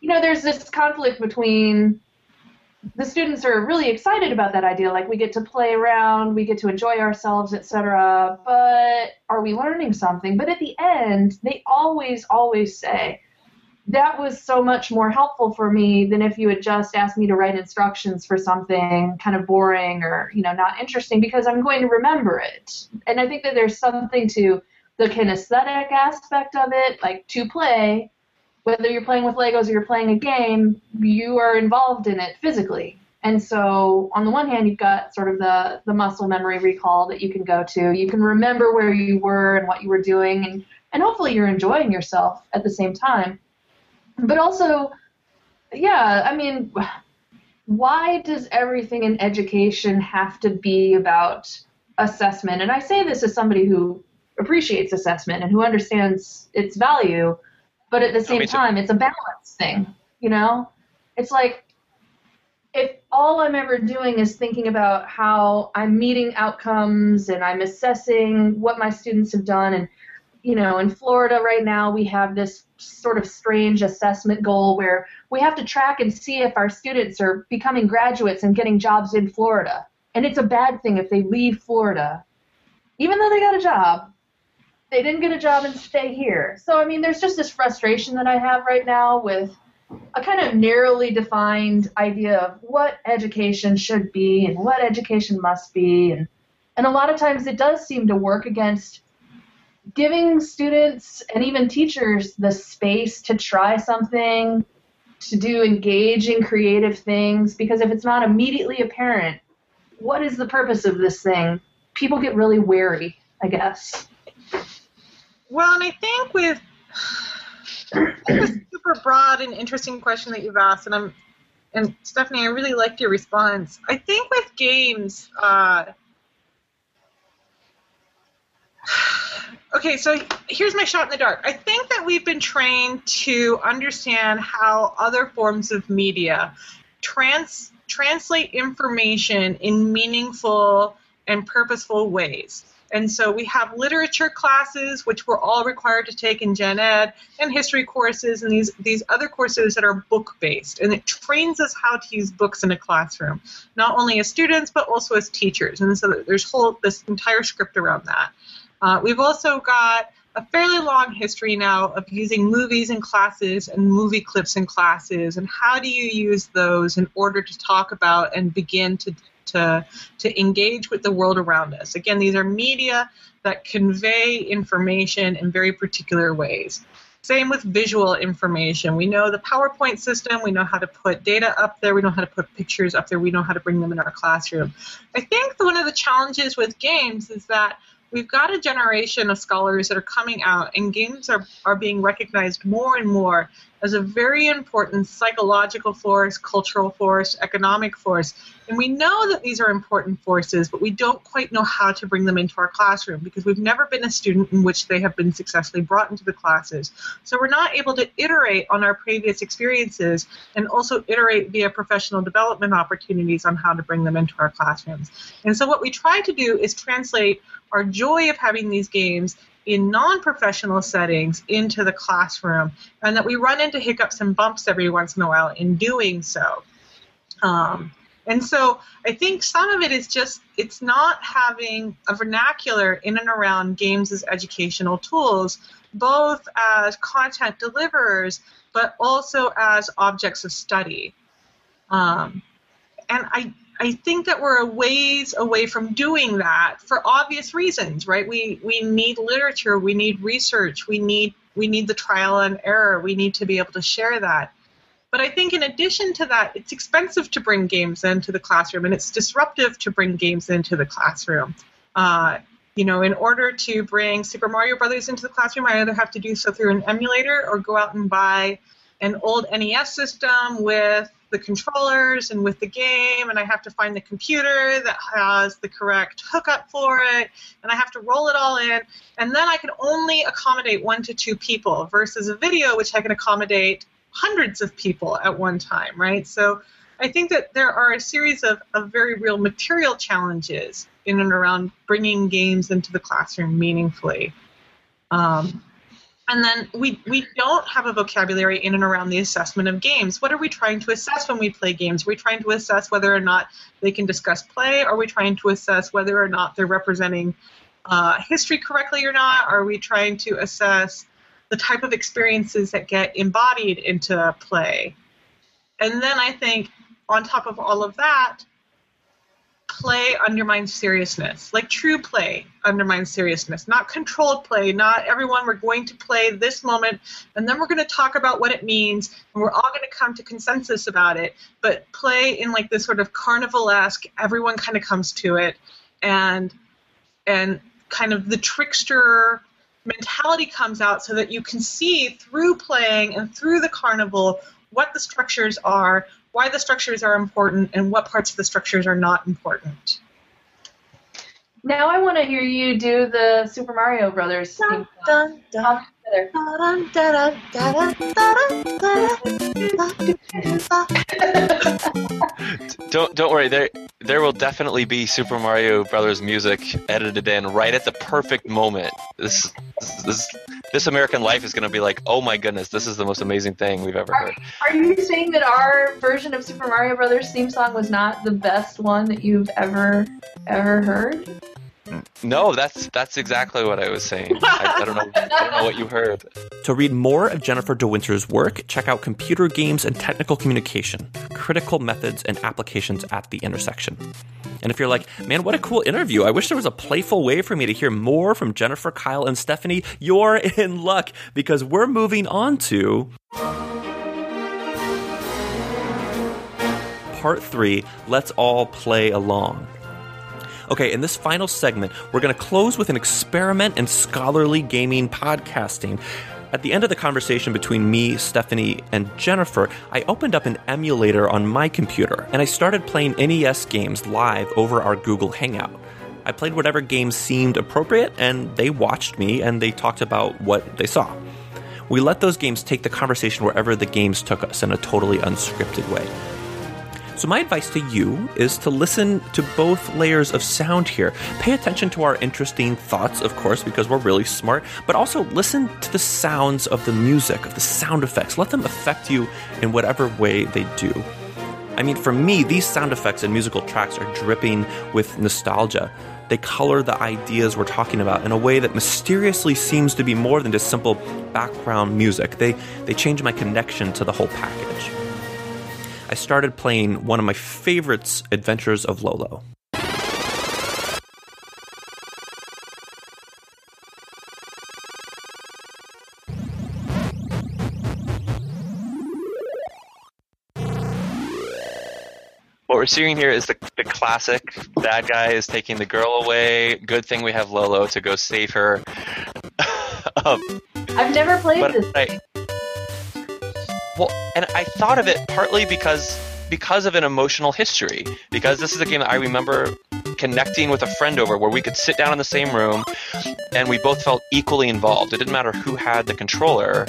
you know there's this conflict between the students are really excited about that idea like we get to play around we get to enjoy ourselves etc but are we learning something? But at the end they always always say that was so much more helpful for me than if you had just asked me to write instructions for something kind of boring or you know not interesting because i'm going to remember it. And i think that there's something to the kinesthetic aspect of it like to play whether you're playing with Legos or you're playing a game, you are involved in it physically. And so, on the one hand, you've got sort of the, the muscle memory recall that you can go to. You can remember where you were and what you were doing, and, and hopefully you're enjoying yourself at the same time. But also, yeah, I mean, why does everything in education have to be about assessment? And I say this as somebody who appreciates assessment and who understands its value but at the same time it's a balance thing you know? It's like if all i'm ever doing is thinking about how i'm meeting outcomes and i'm assessing what my students have done and you know in florida right now we have this sort of strange assessment goal where we have to track and see if our students are becoming graduates and getting jobs in florida. And it's a bad thing if they leave florida even though they got a job they didn't get a job and stay here. So I mean, there's just this frustration that I have right now with a kind of narrowly defined idea of what education should be and what education must be, and and a lot of times it does seem to work against giving students and even teachers the space to try something, to do engaging creative things, because if it's not immediately apparent, what is the purpose of this thing? People get really wary, I guess. Well, and I think with a super broad and interesting question that you've asked, and I'm and Stephanie, I really liked your response. I think with games, uh, okay, so here's my shot in the dark. I think that we've been trained to understand how other forms of media trans translate information in meaningful and purposeful ways. And so we have literature classes, which we're all required to take in Gen Ed, and history courses, and these, these other courses that are book based. And it trains us how to use books in a classroom, not only as students, but also as teachers. And so there's whole this entire script around that. Uh, we've also got a fairly long history now of using movies in classes and movie clips in classes, and how do you use those in order to talk about and begin to to, to engage with the world around us. Again, these are media that convey information in very particular ways. Same with visual information. We know the PowerPoint system, we know how to put data up there, we know how to put pictures up there, we know how to bring them in our classroom. I think one of the challenges with games is that we've got a generation of scholars that are coming out, and games are, are being recognized more and more as a very important psychological force, cultural force, economic force. And we know that these are important forces, but we don't quite know how to bring them into our classroom because we've never been a student in which they have been successfully brought into the classes. So we're not able to iterate on our previous experiences and also iterate via professional development opportunities on how to bring them into our classrooms. And so what we try to do is translate our joy of having these games in non-professional settings into the classroom and that we run into hiccups and bumps every once in a while in doing so. Um, and so i think some of it is just it's not having a vernacular in and around games as educational tools both as content deliverers but also as objects of study. Um, and i I think that we're a ways away from doing that for obvious reasons, right? We we need literature, we need research, we need we need the trial and error, we need to be able to share that. But I think in addition to that, it's expensive to bring games into the classroom, and it's disruptive to bring games into the classroom. Uh, you know, in order to bring Super Mario Brothers into the classroom, I either have to do so through an emulator or go out and buy an old NES system with the controllers and with the game, and I have to find the computer that has the correct hookup for it, and I have to roll it all in, and then I can only accommodate one to two people versus a video which I can accommodate hundreds of people at one time, right? So I think that there are a series of, of very real material challenges in and around bringing games into the classroom meaningfully. Um, and then we, we don't have a vocabulary in and around the assessment of games. What are we trying to assess when we play games? Are we trying to assess whether or not they can discuss play? Are we trying to assess whether or not they're representing uh, history correctly or not? Are we trying to assess the type of experiences that get embodied into play? And then I think on top of all of that, play undermines seriousness. Like true play undermines seriousness. Not controlled play, not everyone, we're going to play this moment and then we're going to talk about what it means and we're all going to come to consensus about it. But play in like this sort of carnivalesque, everyone kind of comes to it and and kind of the trickster mentality comes out so that you can see through playing and through the carnival what the structures are, why the structures are important, and what parts of the structures are not important. Now I want to hear you do the Super Mario Brothers theme song. Dun, don't don't worry. There there will definitely be Super Mario Brothers music edited in right at the perfect moment. This this this, this American Life is going to be like, oh my goodness, this is the most amazing thing we've ever heard. Are you saying that our version of Super Mario Brothers theme song was not the best one that you've ever ever heard? No, that's that's exactly what I was saying. I, I, don't know. I don't know what you heard. To read more of Jennifer DeWinter's work, check out Computer Games and Technical Communication: Critical Methods and Applications at the Intersection. And if you're like, man, what a cool interview! I wish there was a playful way for me to hear more from Jennifer, Kyle, and Stephanie. You're in luck because we're moving on to. Part 3 Let's All Play Along. Okay, in this final segment, we're going to close with an experiment in scholarly gaming podcasting. At the end of the conversation between me, Stephanie, and Jennifer, I opened up an emulator on my computer and I started playing NES games live over our Google Hangout. I played whatever games seemed appropriate and they watched me and they talked about what they saw. We let those games take the conversation wherever the games took us in a totally unscripted way. So, my advice to you is to listen to both layers of sound here. Pay attention to our interesting thoughts, of course, because we're really smart, but also listen to the sounds of the music, of the sound effects. Let them affect you in whatever way they do. I mean, for me, these sound effects and musical tracks are dripping with nostalgia. They color the ideas we're talking about in a way that mysteriously seems to be more than just simple background music. They, they change my connection to the whole package. I started playing one of my favorites, Adventures of Lolo. What we're seeing here is the, the classic bad guy is taking the girl away. Good thing we have Lolo to go save her. um, I've never played this. I, well, and I thought of it partly because because of an emotional history. Because this is a game that I remember connecting with a friend over, where we could sit down in the same room, and we both felt equally involved. It didn't matter who had the controller.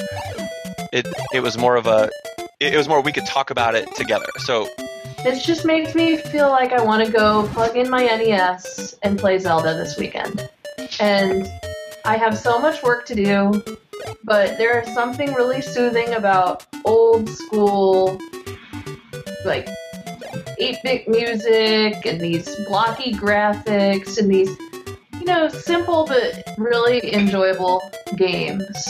It it was more of a it, was more we could talk about it together. So This just makes me feel like I want to go plug in my NES and play Zelda this weekend. And I have so much work to do, but there is something really soothing about old school, like 8 bit music and these blocky graphics and these, you know, simple but really enjoyable games.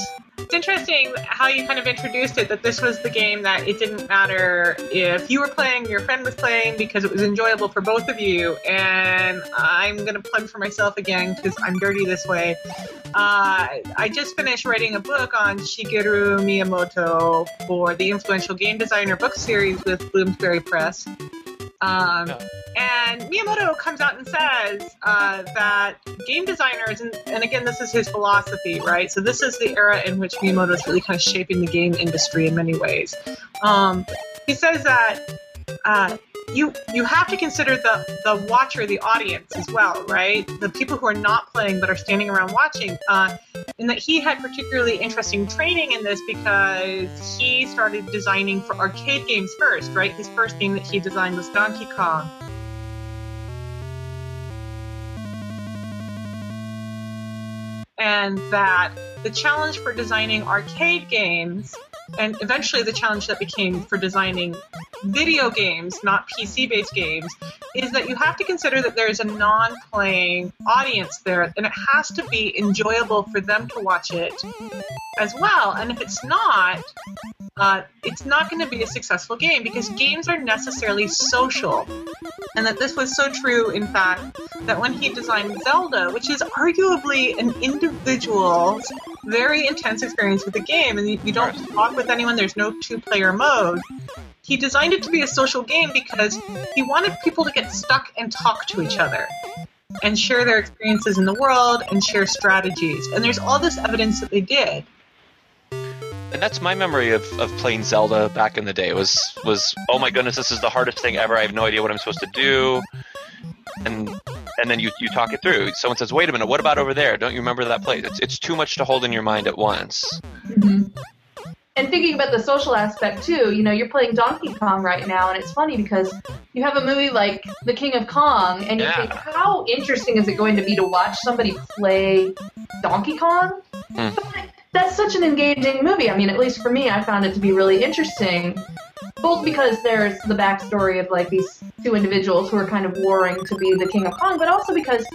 It's interesting how you kind of introduced it that this was the game that it didn't matter if you were playing, your friend was playing, because it was enjoyable for both of you. And I'm going to plug for myself again because I'm dirty this way. Uh, I just finished writing a book on Shigeru Miyamoto for the influential game designer book series with Bloomsbury Press. Um, and Miyamoto comes out and says uh, that game designers, and, and again, this is his philosophy, right? So this is the era in which Miyamoto is really kind of shaping the game industry in many ways. Um, he says that uh, you you have to consider the the watcher, the audience as well, right? The people who are not playing but are standing around watching. Uh, and that he had particularly interesting training in this because he started designing for arcade games first, right? His first game that he designed was Donkey Kong. And that the challenge for designing arcade games, and eventually the challenge that became for designing video games, not PC based games, is that you have to consider that there's a non playing audience there, and it has to be enjoyable for them to watch it as well. And if it's not, uh, it's not going to be a successful game because games are necessarily social. And that this was so true, in fact, that when he designed Zelda, which is arguably an individual's very intense experience with the game, and you, you don't talk with anyone, there's no two player mode. He designed it to be a social game because he wanted people to get stuck and talk to each other and share their experiences in the world and share strategies. And there's all this evidence that they did. and that's my memory of, of playing Zelda back in the day. Was was oh my goodness this is the hardest thing ever. I have no idea what I'm supposed to do. And and then you, you talk it through. Someone says wait a minute what about over there? Don't you remember that place? It's, it's too much to hold in your mind at once mm-hmm. And thinking about the social aspect too, you know, you're playing Donkey Kong right now, and it's funny because you have a movie like The King of Kong, and you Yeah. think, how interesting is it going to be to watch somebody play Donkey Kong? Hmm. But that's such an engaging movie. I mean, at least for me, I found it to be really interesting. Both because there's the backstory of like these two individuals who are kind of warring to be the King of Kong, but also because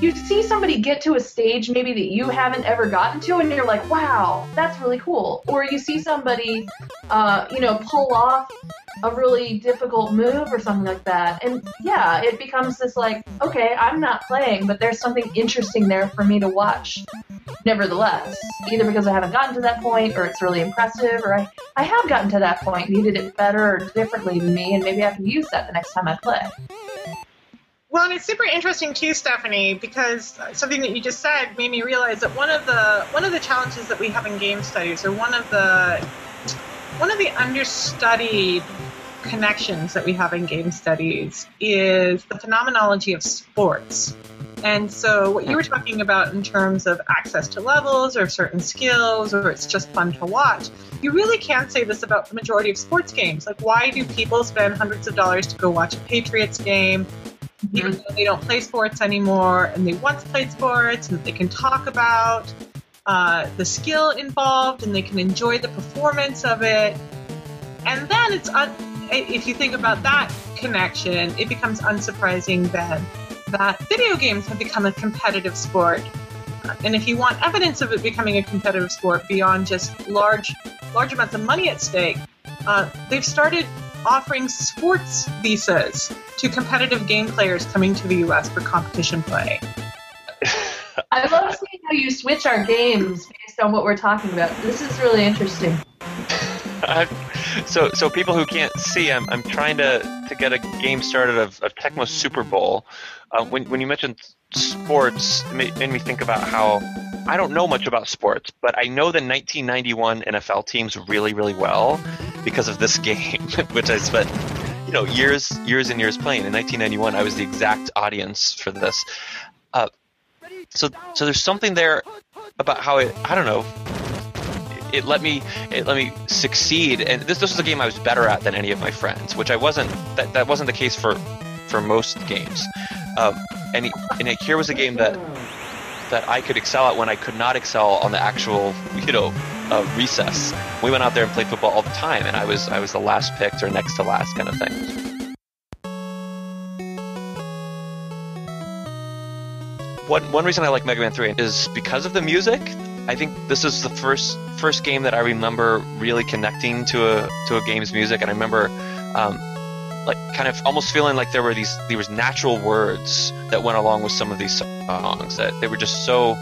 you see somebody get to a stage maybe that you haven't ever gotten to and you're like wow that's really cool. Or you see somebody uh, you know pull off a really difficult move or something like that. And yeah it becomes this like okay i'm not playing but there's something interesting there for me to watch. Nevertheless either because i haven't gotten to that point or it's really impressive or i, I have gotten to that point and you did it better or differently than me and maybe i can use that the next time i play Well, and it's super interesting too, Stephanie, because something that you just said made me realize that one of the one of the challenges that we have in game studies, or one of the one of the understudied connections that we have in game studies, is the phenomenology of sports. And so, what you were talking about in terms of access to levels or certain skills, or it's just fun to watch, you really can't say this about the majority of sports games. Like, why do people spend hundreds of dollars to go watch a Patriots game? Even though they don't play sports anymore and they once played sports and they can talk about uh, the skill involved and they can enjoy the performance of it. And then it's un- if you think about that connection, it becomes unsurprising then that video games have become a competitive sport. And if you want evidence of it becoming a competitive sport beyond just large, large amounts of money at stake, uh, they've started offering sports visas to competitive game players coming to the U.S. for competition play. I love seeing how you switch our games based on what we're talking about. This is really interesting. I'm- so so people who can't see I'm, I'm trying to to get get a game started of, of Tecmo Super Bowl. Uh, when when you mentioned sports, made, me think about how I don't know much about sports, but I know the 1991 NFL teams really really well because of this game, which I spent you know years years and years playing. In 1991, I was the exact audience for this. Uh, so so there's something there about how it I don't know it let me it let me succeed and this this was a game I was better at than any of my friends which I wasn't that, that wasn't the case for for most games. Um, and and here was a game that that I could excel at when I could not excel on the actual you know uh, recess. We went out there and played football all the time and I was I was the last picked or next to last kind of thing. One one reason I like Mega Man 3 is because of the music. I think this is the first first game that I remember really connecting to a to a game's music, and I remember um, like kind of almost feeling like there were these there was natural words that went along with some of these songs that they were just so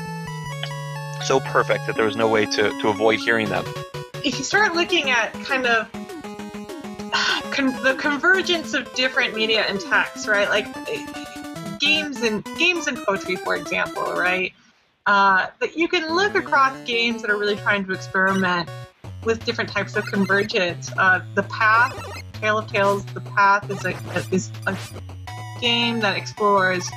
so perfect that there was no way to, to avoid hearing them. If you start looking at kind of con- the convergence of different media and text, right? Like games and games and poetry, for example, right? uh, that you can look across games that are really trying to experiment with different types of convergence. Uh, the Path, Tale of Tales, The Path is a, is a game that explores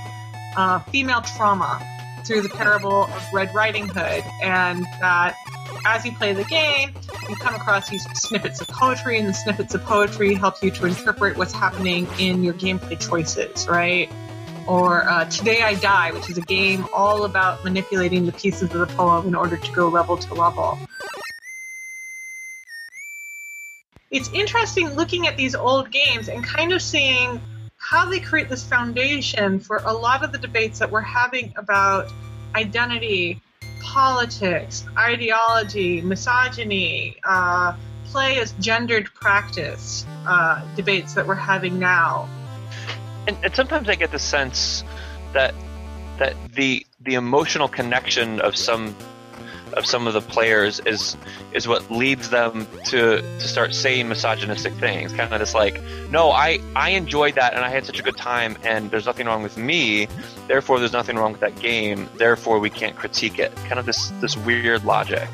uh, female trauma through the parable of Red Riding Hood, and that as you play the game, you come across these snippets of poetry, and the snippets of poetry help you to interpret what's happening in your gameplay choices, right? or uh, Today I Die, which is a game all about manipulating the pieces of the poem in order to go level to level. It's interesting looking at these old games and kind of seeing how they create this foundation for a lot of the debates that we're having about identity, politics, ideology, misogyny, uh, play as gendered practice uh, debates that we're having now. And, and sometimes I get the sense that that the the emotional connection of some of some of the players is is what leads them to to start saying misogynistic things. Kind of just like, no, I I enjoyed that and I had such a good time, and there's nothing wrong with me. Therefore, there's nothing wrong with that game. Therefore, we can't critique it. Kind of this this weird logic.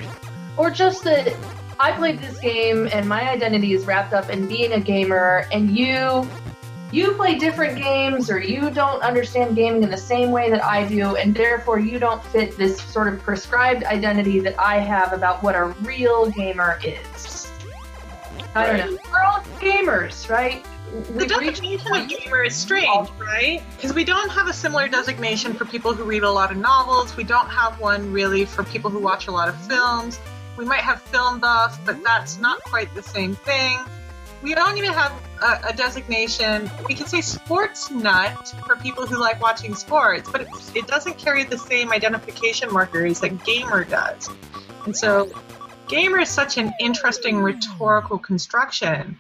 Or just that I played this game and my identity is wrapped up in being a gamer, and you you play different games or you don't understand gaming in the same way that I do, and therefore you don't fit this sort of prescribed identity that I have about what a real gamer is. I don't know. We're all gamers, right? the designation of gamer is strange, right? Because we don't have a similar designation for people who read a lot of novels. We don't have one really for people who watch a lot of films. We might have film buff, but that's not quite the same thing we don't even have a, a, designation. We can say sports nut for people who like watching sports, but it, it doesn't carry the same identification markers that gamer does. And so, gamer is such an interesting rhetorical construction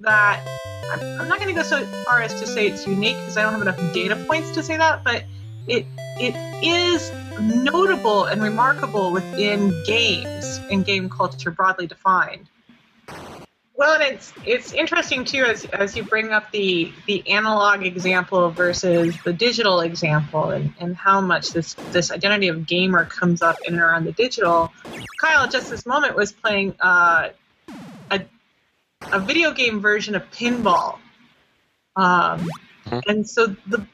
that I'm, I'm not going to go so far as to say it's unique because I don't have enough data points to say that, but it it is notable and remarkable within games and game culture broadly defined. Well, and it's it's interesting too as as you bring up the the analog example versus the digital example, and, and how much this this identity of gamer comes up in and around the digital. Kyle, just this moment, was playing uh, a a video game version of pinball, um, mm-hmm. and so the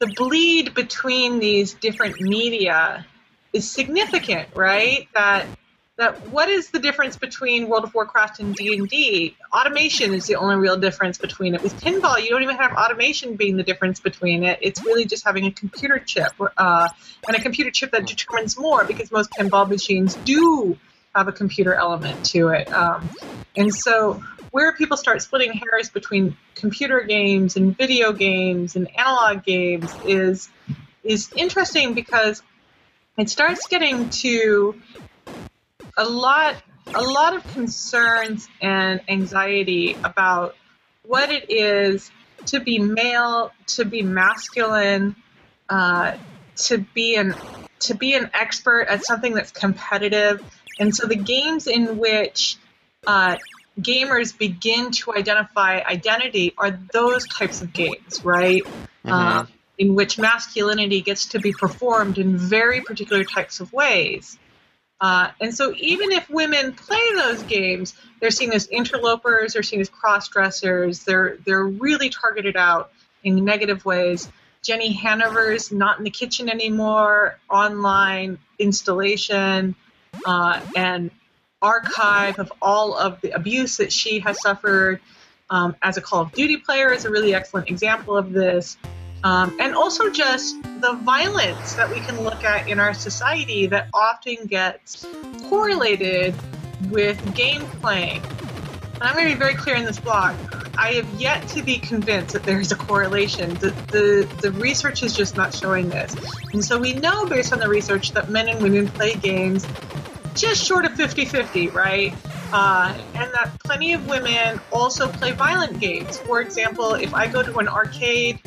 the bleed between these different media is significant, right? That that what is the difference between World of Warcraft and D and D? Automation is the only real difference between it. With pinball, you don't even have automation being the difference between it. It's really just having a computer chip, uh, and a computer chip that determines more because most pinball machines do have a computer element to it. Um, and so, where people start splitting hairs between computer games and video games and analog games is is interesting because it starts getting to a lot a lot of concerns and anxiety about what it is to be male, to be masculine, uh, to be an to be an expert at something that's competitive. And so the games in which uh, gamers begin to identify identity are those types of games, right? Uh, in which masculinity gets to be performed in very particular types of ways. Uh, and so, even if women play those games, they're seen as interlopers, they're seen as cross dressers, they're, they're really targeted out in negative ways. Jenny Haniver's Not in the Kitchen Anymore online installation uh, and archive of all of the abuse that she has suffered um, as a Call of Duty player is a really excellent example of this. Um, and also just the violence that we can look at in our society that often gets correlated with game playing. And I'm going to be very clear in this blog. I have yet to be convinced that there is a correlation. The, the, the research is just not showing this. And so we know based on the research that men and women play games just short of 50 50, right? Uh, and that plenty of women also play violent games. For example, if I go to an arcade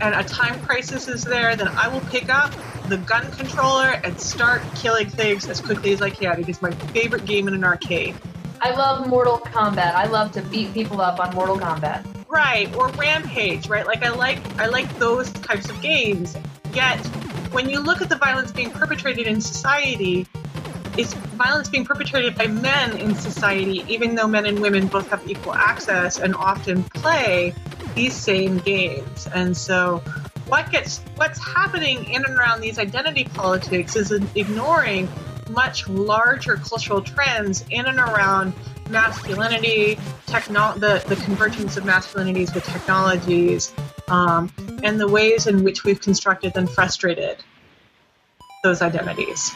and a time crisis is there, then I will pick up the gun controller and start killing things as quickly as I can. It is my favorite game in an arcade. I love Mortal Kombat. I love to beat people up on Mortal Kombat. Right, or Rampage, right? Like I like I like those types of games. Yet when you look at the violence being perpetrated in society, it's violence being perpetrated by men in society, even though men and women both have equal access and often play these same games. And so what gets what's happening in and around these identity politics is ignoring much larger cultural trends in and around masculinity, techno- the, the convergence of masculinities with technologies, um, and the ways in which we've constructed and frustrated those identities.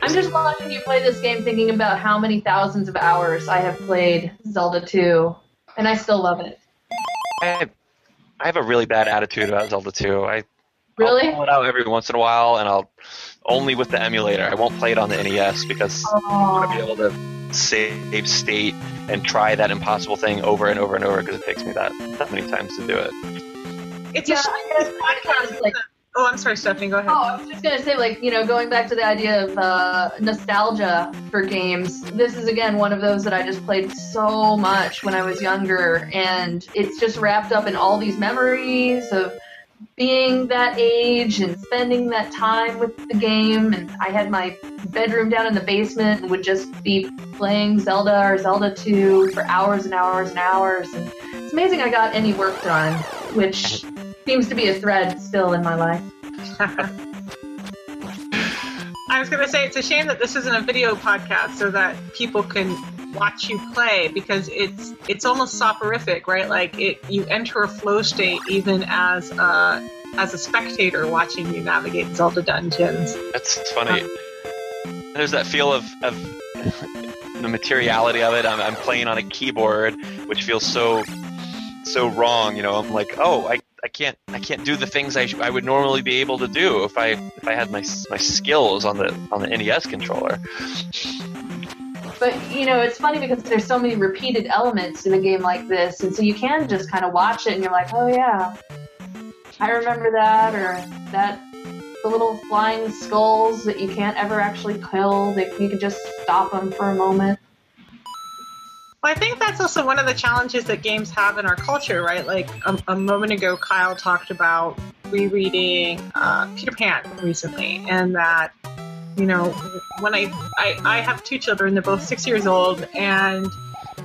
I'm just watching you play this game thinking about how many thousands of hours I have played Zelda 2, and I still love it. I have, I have a really bad attitude about Zelda 2. I Really? I'll pull it out every once in a while, and I'll only with the emulator. I won't play it on the NES because I want to be able to save state and try that impossible thing over and over and over because it takes me that that many times to do it. It's Yeah, a shame this podcast like- isn't- Oh, I'm sorry, Stephanie. Go ahead. Oh, I was just gonna say, like, you know, going back to the idea of uh, nostalgia for games, this is again one of those that I just played so much when I was younger, and it's just wrapped up in all these memories of being that age and spending that time with the game. And I had my bedroom down in the basement and would just be playing Zelda or Zelda 2 for hours and hours and hours. And it's amazing I got any work done, which seems to be a thread still in my life. I was going to say it's a shame that this isn't a video podcast so that people can watch you play because it's it's almost soporific, right? Like it, you enter a flow state even as a as a spectator watching you navigate Zelda dungeons. That's funny. Um, There's that feel of, of the materiality of it. I'm, I'm playing on a keyboard, which feels so so wrong. You know, I'm like, oh, I, I can't I can't do the things I, sh- I would normally be able to do if I if I had my my skills on the on the NES controller. But you know, it's funny because there's so many repeated elements in a game like this, and so you can just kind of watch it and you're like, oh yeah, I remember that, or that the little flying skulls that you can't ever actually kill. That you can just stop them for a moment. Well, I think that's also one of the challenges that games have in our culture, right? Like a, a moment ago, Kyle talked about rereading uh, Peter Pan recently, and that you know when I, I I have two children, they're both six years old, and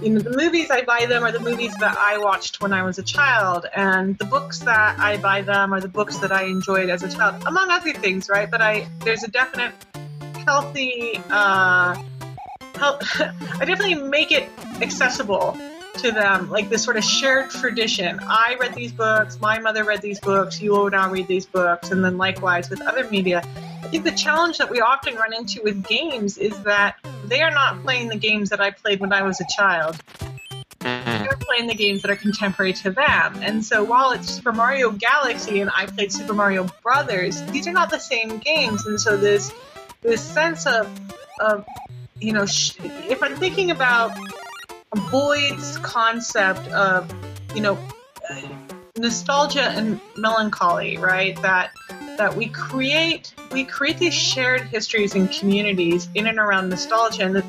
you know the movies I buy them are the movies that I watched when I was a child, and the books that I buy them are the books that I enjoyed as a child, among other things, right? But I there's a definite healthy. Uh, help, I definitely make it accessible to them, like this sort of shared tradition. I read these books, my mother read these books, you will now read these books, and then likewise with other media. I think the challenge that we often run into with games is that they are not playing the games that I played when I was a child. They're playing the games that are contemporary to them. And so while it's Super Mario Galaxy and I played Super Mario Brothers, these are not the same games. And so this this sense of of you know, if I'm thinking about Boym's concept of, you know, nostalgia and melancholy, right? That that we create we create these shared histories and communities in and around nostalgia and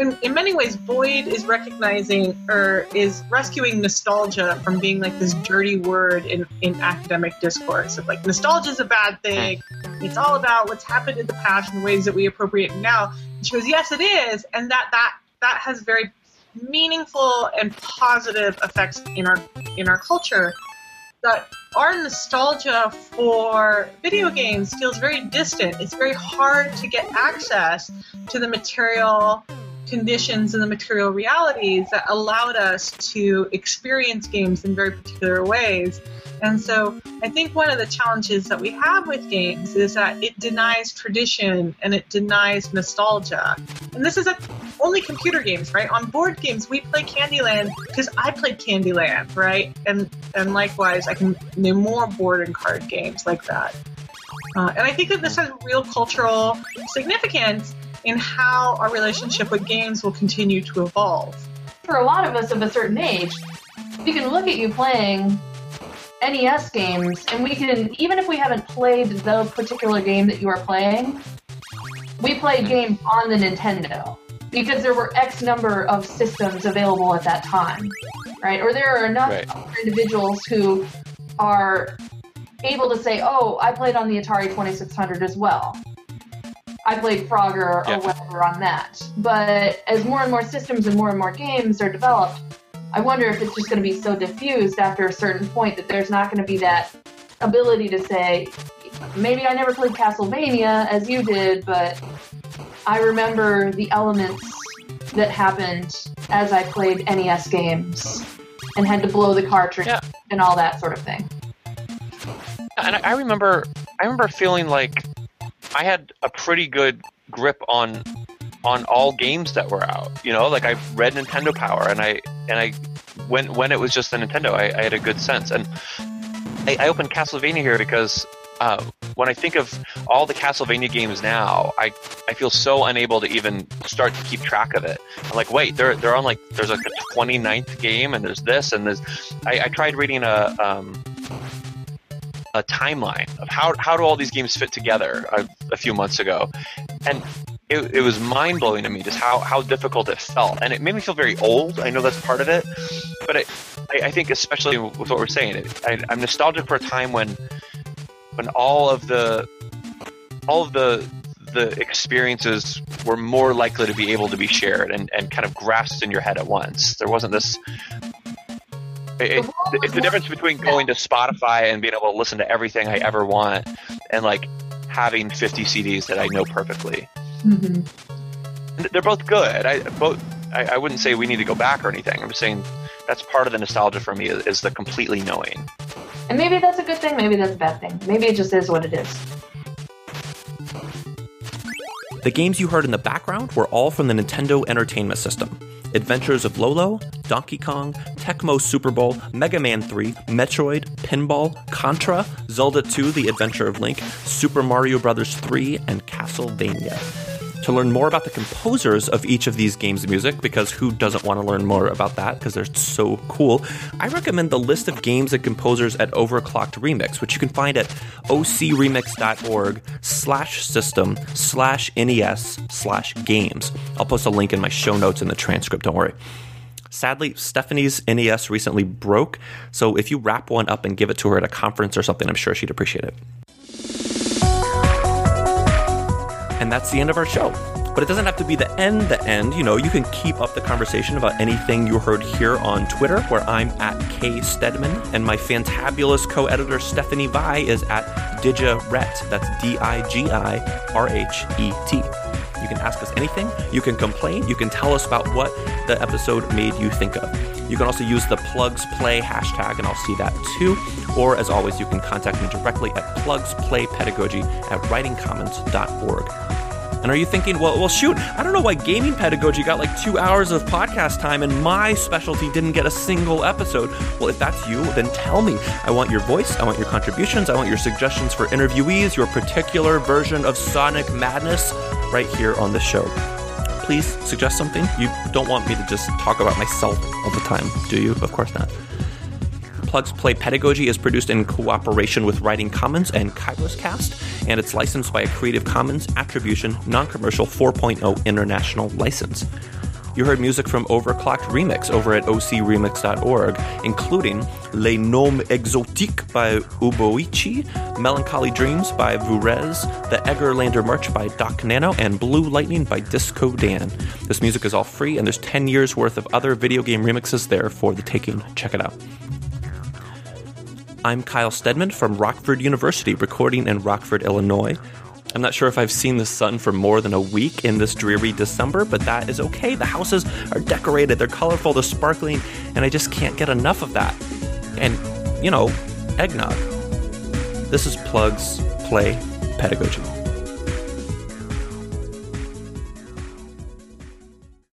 in, in many ways Boym is recognizing or is rescuing nostalgia from being like this dirty word in, in academic discourse of like nostalgia is a bad thing. It's all about what's happened in the past and the ways that we appropriate now. And she goes yes it is. And that that that has very meaningful and positive effects in our in our culture. That our nostalgia for video games feels very distant. It's very hard to get access to the material conditions and the material realities that allowed us to experience games in very particular ways. And so I think one of the challenges that we have with games is that it denies tradition and it denies nostalgia. And this is a, only computer games, right? On board games, we play Candyland because I played Candyland, right? And and likewise, I can name more board and card games like that. Uh, and I think that this has real cultural significance in how our relationship with games will continue to evolve. For a lot of us of a certain age, we can look at you playing NES games, and we can, even if we haven't played the particular game that you are playing, we played games on the Nintendo because there were X number of systems available at that time, right? Or there are enough Right. individuals who are able to say, "Oh, I played on the Atari 2600 as well." I played Frogger Yeah. or whatever on that. But as more and more systems and more and more games are developed, I wonder if it's just going to be so diffused after a certain point that there's not going to be that ability to say, maybe I never played Castlevania as you did, but I remember the elements that happened as I played NES games and had to blow the cartridge Yeah. and all that sort of thing. and I remember I remember feeling like I had a pretty good grip on on all games that were out. You know, like I read Nintendo Power, and I and I when when it was just the Nintendo, I, I had a good sense. And I, I opened Castlevania here because uh, when I think of all the Castlevania games now, I I feel so unable to even start to keep track of it. I'm like, wait, they're they're on like there's like a 29th game, and there's this, and there's. I, I tried reading a. Um, a timeline of how, how do all these games fit together a, a few months ago? And it, it was mind-blowing to me just how, how difficult it felt. And it made me feel very old. I know that's part of it. But it, I, I think especially with what we're saying it, I, i'm nostalgic for a time when when all of the all of the the experiences were more likely to be able to be shared and, and kind of grasped in your head at once. There wasn't this it, it- it's the difference between going to Spotify and being able to listen to everything I ever want and like having 50 CDs that I know perfectly. Mm-hmm. They're both good. I both. I, I wouldn't say we need to go back or anything. I'm just saying that's part of the nostalgia for me is, is the completely knowing. And maybe that's a good thing, maybe that's a bad thing. Maybe it just is what it is. The games you heard in the background were all from the Nintendo Entertainment System. Adventures of Lolo, Donkey Kong, Tecmo Super Bowl, Mega Man 3, Metroid, Pinball, Contra, Zelda 2 The Adventure of Link, Super Mario Bros. 3, and Castlevania. To learn more about the composers of each of these games' music, because who doesn't want to learn more about that because they're so cool, I recommend the list of games and composers at Overclocked Remix, which you can find at ocremix.org slash system slash NES slash games. I'll post a link in my show notes in the transcript, don't worry. Sadly, Stephanie's NES recently broke, so if you wrap one up and give it to her at a conference or something, I'm sure she'd appreciate it. And that's the end of our show. But it doesn't have to be the end, the end. You know, you can keep up the conversation about anything you heard here on Twitter, where I'm at K Stedman, and my fantabulous co editor Stephanie Vie is at Digirhet. That's D I G I R H E T. You can ask us anything. You can complain. You can tell us about what the episode made you think of. You can also use the plugs play hashtag, and I'll see that too. Or as always, you can contact me directly at plugsplaypedagogy at writingcommons.org. And are you thinking, well, well, shoot, I don't know why gaming pedagogy got like two hours of podcast time and my specialty didn't get a single episode? Well, if that's you, then tell me. I want your voice, I want your contributions, I want your suggestions for interviewees, your particular version of Sonic Madness right here on the show. Please suggest something. You don't want me to just talk about myself all the time, do you? Of course not. Plugs Play Pedagogy is produced in cooperation with Writing Commons and KairosCast, and it's licensed by a Creative Commons Attribution Non Commercial 4.0 International License. You heard music from Overclocked Remix over at ocremix.org, including Les Noms Exotiques by Uboichi, Melancholy Dreams by Vurez, The Eggerlander March by Doc Nano, and Blue Lightning by Disco Dan. This music is all free, and there's 10 years worth of other video game remixes there for the taking. Check it out. I'm Kyle Stedman from Rockford University, recording in Rockford, Illinois. I'm not sure if I've seen the sun for more than a week in this dreary December, but that is okay. The houses are decorated, they're colorful, they're sparkling, and I just can't get enough of that. And, you know, eggnog. This is Plugs Play Pedagogy.